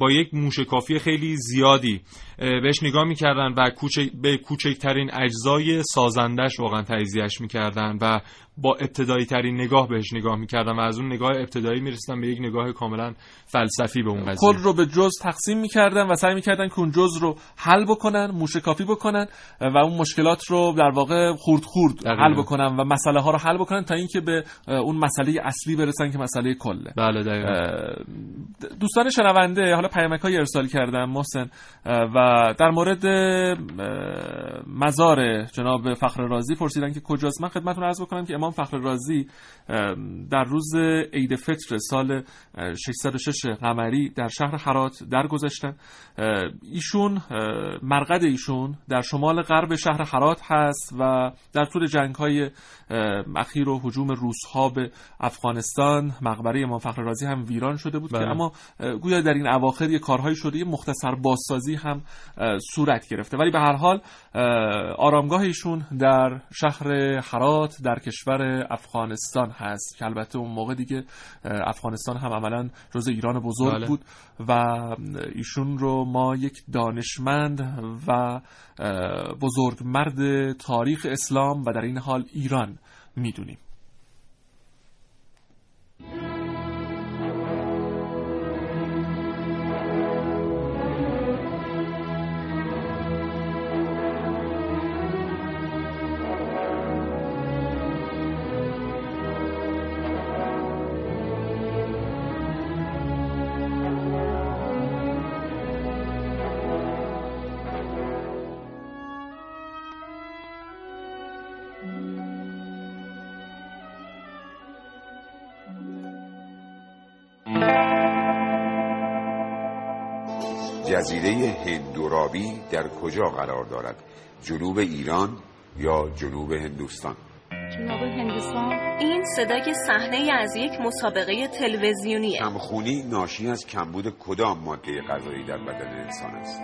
با یک موشکافی خیلی زیادی بهش نگاه می‌کردن و کوچک به کوچکترین اجزای سازندش واقعا تجزیهش می‌کردن و با ابتدایی ترین نگاه بهش نگاه می‌کردن و از اون نگاه ابتدایی می‌رسیدن به یک نگاه کاملا فلسفی به اون قضیه. کل رو به جز تقسیم می‌کردن و سعی می‌کردن که اون جز رو حل بکنن موشکافی بکنن و اون مشکلات رو در واقع خورد خورد حل بکنن و مسئله ها رو حل بکنن تا اینکه به اون مسئله اصلی برسن که مسئله کله. بله دوستان شنونده حالا پیامک های ارسال کردم محسن و در مورد مزار جناب فخر رازی پرسیدن که کجاست من خدمتتون عرض بکنم که امام فخر رازی در روز عید فطر سال 606 قمری در شهر حرات درگذشتن ایشون مرقد ایشون در شمال غرب شهر حرات هست و در طول جنگ های اخیر و حجوم روس ها به افغانستان مقبره امام فخر رازی هم ویران شده بود بله. که اما گویا در این اواخر یه کارهایی شده یه مختصر بازسازی هم صورت گرفته. ولی به هر حال آرامگاه ایشون در شهر حرات در کشور افغانستان هست. که البته اون موقع دیگه افغانستان هم عملا جز ایران بزرگ بله. بود و ایشون رو ما یک دانشمند و بزرگ مرد تاریخ اسلام و در این حال ایران می‌دونیم. جزیره هندورابی در کجا قرار دارد؟ جنوب ایران یا جنوب هندوستان؟ جنوب هندوستان؟ این صدای صحنه از یک مسابقه تلویزیونیه. کمخونی ناشی از کمبود کدام ماده غذایی در بدن انسان است؟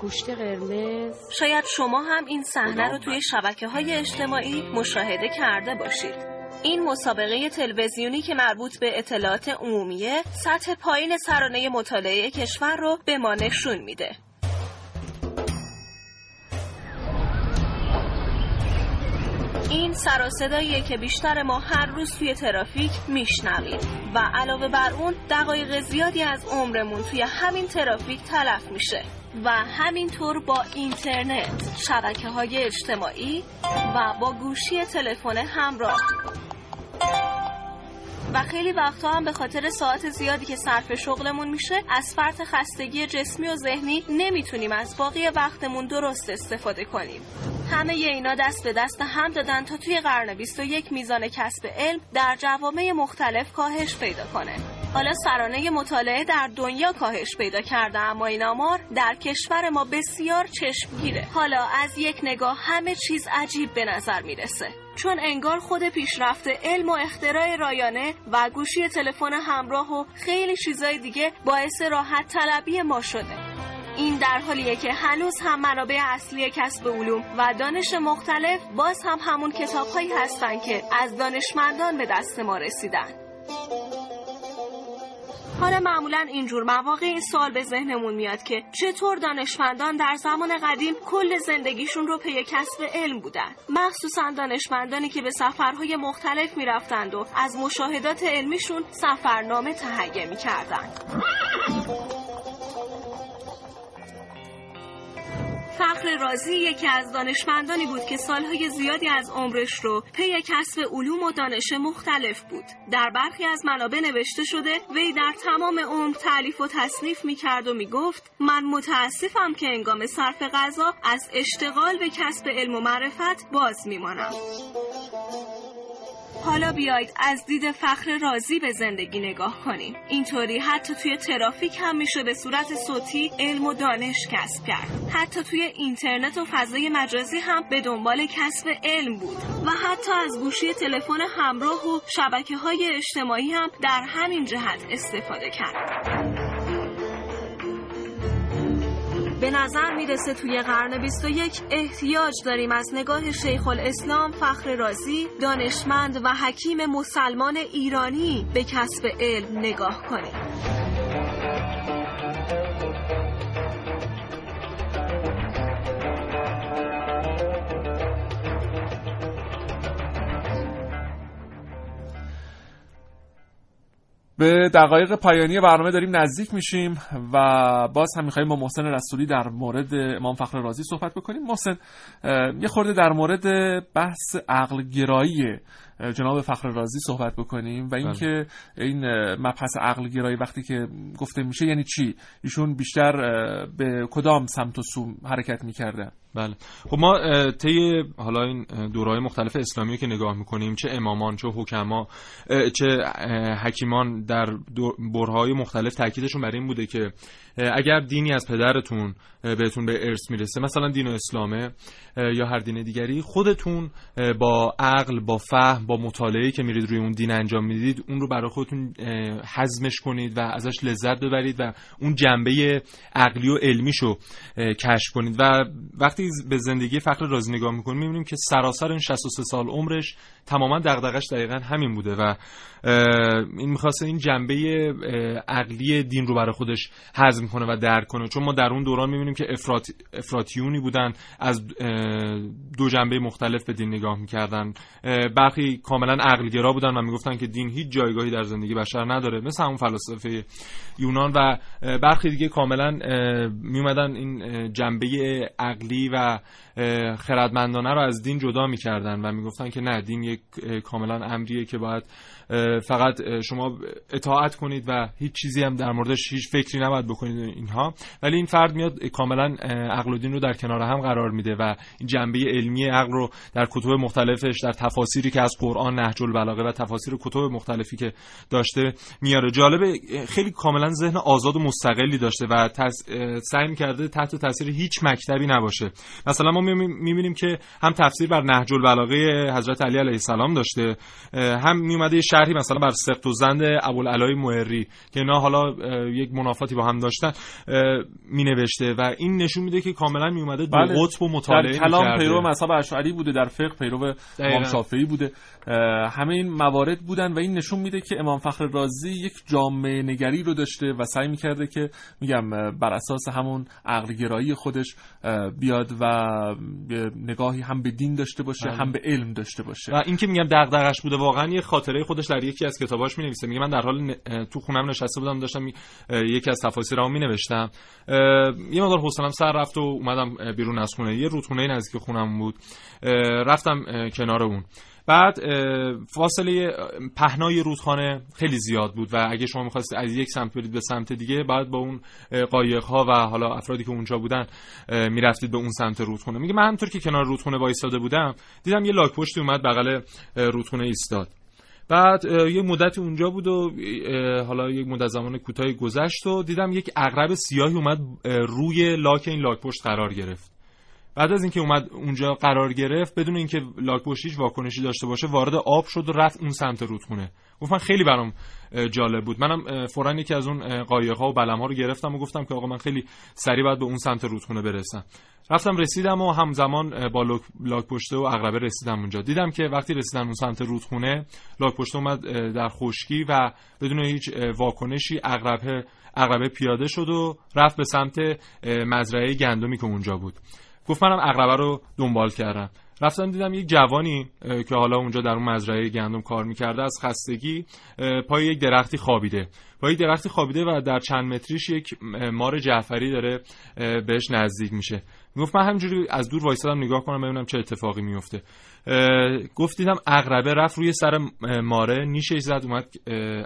گوشت قرمز. شاید شما هم این صحنه رو توی شبکه های اجتماعی مشاهده کرده باشید. این مسابقه تلویزیونی که مربوط به اطلاعات عمومیه سطح پایین سرانه مطالعه کشور رو به ما نشون میده. این سر که بیشتر ما هر روز توی ترافیک میشنویم و علاوه بر اون دقایق زیادی از عمرمون توی همین ترافیک تلف میشه و همینطور با اینترنت شبکه های اجتماعی و با گوشی تلفن همراه. و خیلی وقتها هم به خاطر ساعت زیادی که صرف شغلمون میشه از فرط خستگی جسمی و ذهنی نمی‌تونیم از باقی وقتمون درست استفاده کنیم. همه اینا دست به دست هم دادن تا توی قرن 21 میزان کسب علم در جوامع مختلف کاهش پیدا کنه. حالا سرانه مطالعه در دنیا کاهش پیدا کرده اما این آمار در کشور ما بسیار چشمگیره. حالا از یک نگاه همه چیز عجیب به نظر می‌رسه. چون انگار خود پیشرفت علم و اختراع رایانه و گوشی تلفن همراه و خیلی چیزای دیگه باعث راحت طلبی ما شده. این در حالیه که هنوز هم منابع اصلی کسب علوم و دانش مختلف باز هم همون کتابهایی هستن که از دانشمندان به دست ما رسیدن. حالا معمولا اینجور مواقع این سوال به ذهنمون میاد که چطور دانشمندان در زمان قدیم کل زندگیشون رو پی کسب علم بودن؟ مخصوصا دانشمندانی که به سفرهای مختلف می‌رفتند و از مشاهدات علمیشون سفرنامه تهیه می‌کردند. فخر رازی یکی از دانشمندانی بود که سالهای زیادی از عمرش رو پی کسب علوم و دانش مختلف بود. در برخی از منابع نوشته شده وی در تمام عمر تعلیف و تصنیف می‌کرد و می‌گفت من متاسفم که انگام صرف غذا از اشتغال به کسب علم و معرفت باز میمانم حالا بیایید از دید فخر راضی به زندگی نگاه کنیم. اینطوری حتی توی ترافیک هم میشه به صورت صوتی علم و دانش کسب کرد. حتی توی اینترنت و فضای مجازی هم به دنبال کسب علم بود. و حتی از گوشی تلفن همراه و شبکه های اجتماعی هم در همین جهت استفاده کرد. به نظر می‌رسه توی قرن 21 احتیاج داریم از نگاه شیخ الاسلام فخر رازی دانشمند و حکیم مسلمان ایرانی به کسب علم نگاه کنیم. به دقایق پایانی برنامه داریم نزدیک میشیم و باز هم میخواییم با محسن رسولی در مورد امام فخر رازی صحبت بکنیم. محسن یه خورده در مورد بحث عقل گرایی جناب فخر رازی صحبت بکنیم و اینکه این مبحث عقل گرایی وقتی که گفته میشه یعنی چی؟ ایشون بیشتر به کدام سمت و سو حرکت می‌کرده بله. خب ما طی حالا این دورهای مختلف اسلامی که نگاه می‌کنیم چه امامان چه حکما چه حکیمان در برهای مختلف تاکیدشون برای این بوده که اگر دینی از پدرتون بهتون به ارث می‌رسه مثلا دین اسلامه یا هر دین دیگری خودتون با عقل با فهم با مطالعه که میرید روی اون دین انجام می‌دید اون رو برای خودتون حزمش کنید و ازش لذت ببرید و اون جنبه عقلی و علمیشو کشف کنید. و وقتی به زندگی فخر رازی نگاه می‌کنیم می‌بینیم که سراسر این 63 سال عمرش تماما دغدغش دقیقا همین بوده و این می‌خواسته این جنبه عقلی دین رو برای خودش حزم کنه و درک کنه. چون ما در اون دوران می‌بینیم که افرات افراتیونی بودن از دو جنبه مختلف به دین نگاه می‌کردن. برخی کاملا عقلگرا بودن و می‌گفتن که دین هیچ جایگاهی در زندگی بشر نداره مثل همون فلاسفه یونان. و برخی دیگه کاملا میومدن این جنبه عقلی و خردمندانه رو از دین جدا می‌کردن و می‌گفتن که نه دین یک کاملا امریه که باید فقط شما اطاعت کنید و هیچ چیزی هم در موردش هیچ فکری نباید بکنید اینها. ولی این فرد میاد کاملا عقل و دین رو در کنار هم قرار میده و این جنبه علمی عقل رو در کتب مختلفش در تفاسیری که از قرآن نهج البلاغه و تفاسیر کتب مختلفی که داشته میاره. جالبه خیلی کاملا ذهن آزاد و مستقلی داشته و سعی کرده تحت تاثیر هیچ مکتبی نباشه. مثلا ما می‌بینیم که هم تفسیر بر نهج البلاغه حضرت علی علیه السلام داشته هم میومده شرحی مثلا بر سقط و زند ابوالعلای موهری که اینا حالا یک منافاتی با هم داشتن می نوشته و این نشون میده که کاملا می اومده دو بله. قطب و مطالعه در کلام پیرو مذهب اشعری بوده در فقه پیرو امام شافعی بوده. همه این موارد بودن و این نشون میده که امام فخر رازی یک جامعه نگری رو داشته و سعی می‌کرده که میگم بر اساس همون عقل خودش بیاد و نگاهی هم به دین داشته باشه بله. هم به علم داشته باشه. و اینکه میگم دغدغش بوده واقعا یه خاطره خودش در یکی از کتاباش می نویسه میگه من در حال تو خونم نشسته بودم داشتم یکی از تفاسیرامو می نوشتم یه مقدار حوصله‌ام سر رفت و اومدم بیرون از خونه. یه رودخونه نزدیک خونم بود. رفتم کنار اون. بعد فاصله پهنای رودخانه خیلی زیاد بود و اگه شما می‌خواستید از یک سمت برید به سمت دیگه بعد با اون قایق ها و حالا افرادی که اونجا بودن می‌رفتید به اون سمت رودخونه میگه من همونطور که کنار رودخونه وایساده بودم دیدم یه لاک پشتی اومد بغل رودخونه ایستاد. بعد یه مدت اونجا بود و حالا یک مدت زمان کوتاهی گذشت و دیدم یک اغرب سیاهی اومد روی لاک این لاک پشت قرار گرفت. بعد از اینکه اومد اونجا قرار گرفت بدون اینکه لاک پشتیش واکنشی داشته باشه وارد آب شد و رفت اون سمت رودخونه. گفت من خیلی برام جالب بود. منم فورا یکی از اون قایق ها و بلم ها رو گرفتم و گفتم که آقا من خیلی سریع باید به اون سمت رودخونه برسم. رفتم رسیدم و همزمان با لاک پشته و اغربه رسیدم اونجا. دیدم که وقتی رسیدم اون سمت رودخونه لاک پشته اومد در خشکی و بدون هیچ واکنشی اغربه اغربه پیاده شد و رفت به سمت مزرعه گندمی که اونجا بود. گفت منم اغربه رو دنبال کردم. رفتم دیدم یک جوانی که حالا اونجا در اون مزرعه گندم کار می‌کرده از خستگی پای یک درختی خوابیده. پای درختی خوابیده و در چند متریش یک مار جعفری داره بهش نزدیک میشه. می‌گفت من همینجوری از دور وایسادم نگاه کنم ببینم چه اتفاقی میفته گفت دیدم اغربه رفت روی سر ماره نیشش زد اومد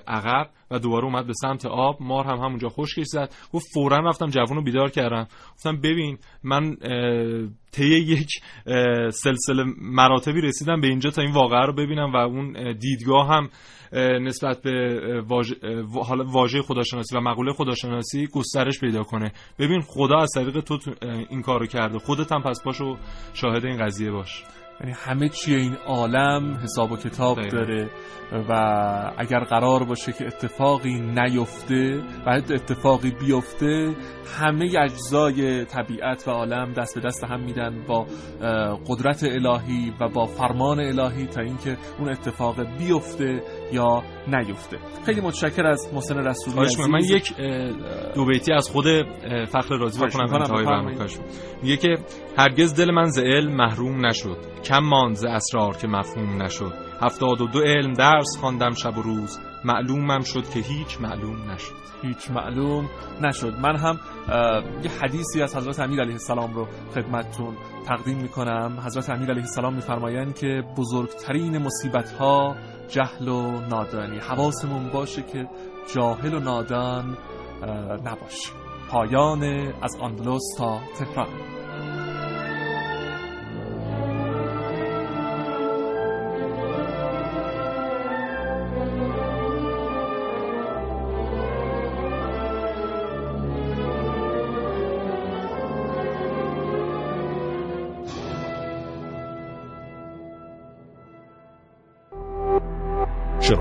عقب و دوباره اومد به سمت آب. مار هم همونجا خشکش زد. گفت فورا رفتم جوون بیدار کردم. گفتم ببین من طی یک سلسله مراتبی رسیدم به اینجا تا این واقعه رو ببینم و اون دیدگاه هم نسبت به حالا واژه خداشناسی و مقوله خداشناسی گسترش پیدا کنه. ببین خدا از طریق تو این کارو کرده. خودت هم پس پاشو شاهد این قضیه باش. یعنی همه چی این عالم حساب و کتاب داره و اگر قرار باشه که اتفاقی نیفته و اتفاقی بیفته همه اجزای طبیعت و عالم دست به دست هم میدن با قدرت الهی و با فرمان الهی تا اینکه اون اتفاق بیفته یا نیفته. خیلی متشکر از محسن رسولی عزیز. من یک دو بیتی از خود فخر رازی بخونم میگه که هرگز دل من ز علم محروم نشد. کم ماند ز اسرار که مفهوم نشد. هفتاد و دو علم درس خواندم شب و روز. معلومم شد که هیچ معلوم نشد. هیچ معلوم نشد. من هم یه حدیثی از حضرت امیر علیه السلام رو خدمتتون تقدیم می‌کنم. حضرت امیر علیه السلام میفرمایند که بزرگترین مصیبت ها جهل و نادانی. حواسمون باشه که جاهل و نادان نباشه پایان از آندلوس تا تهران.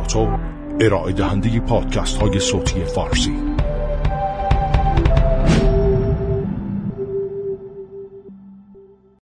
شراطو ارائه دهنده پادکست های صوتی فارسی.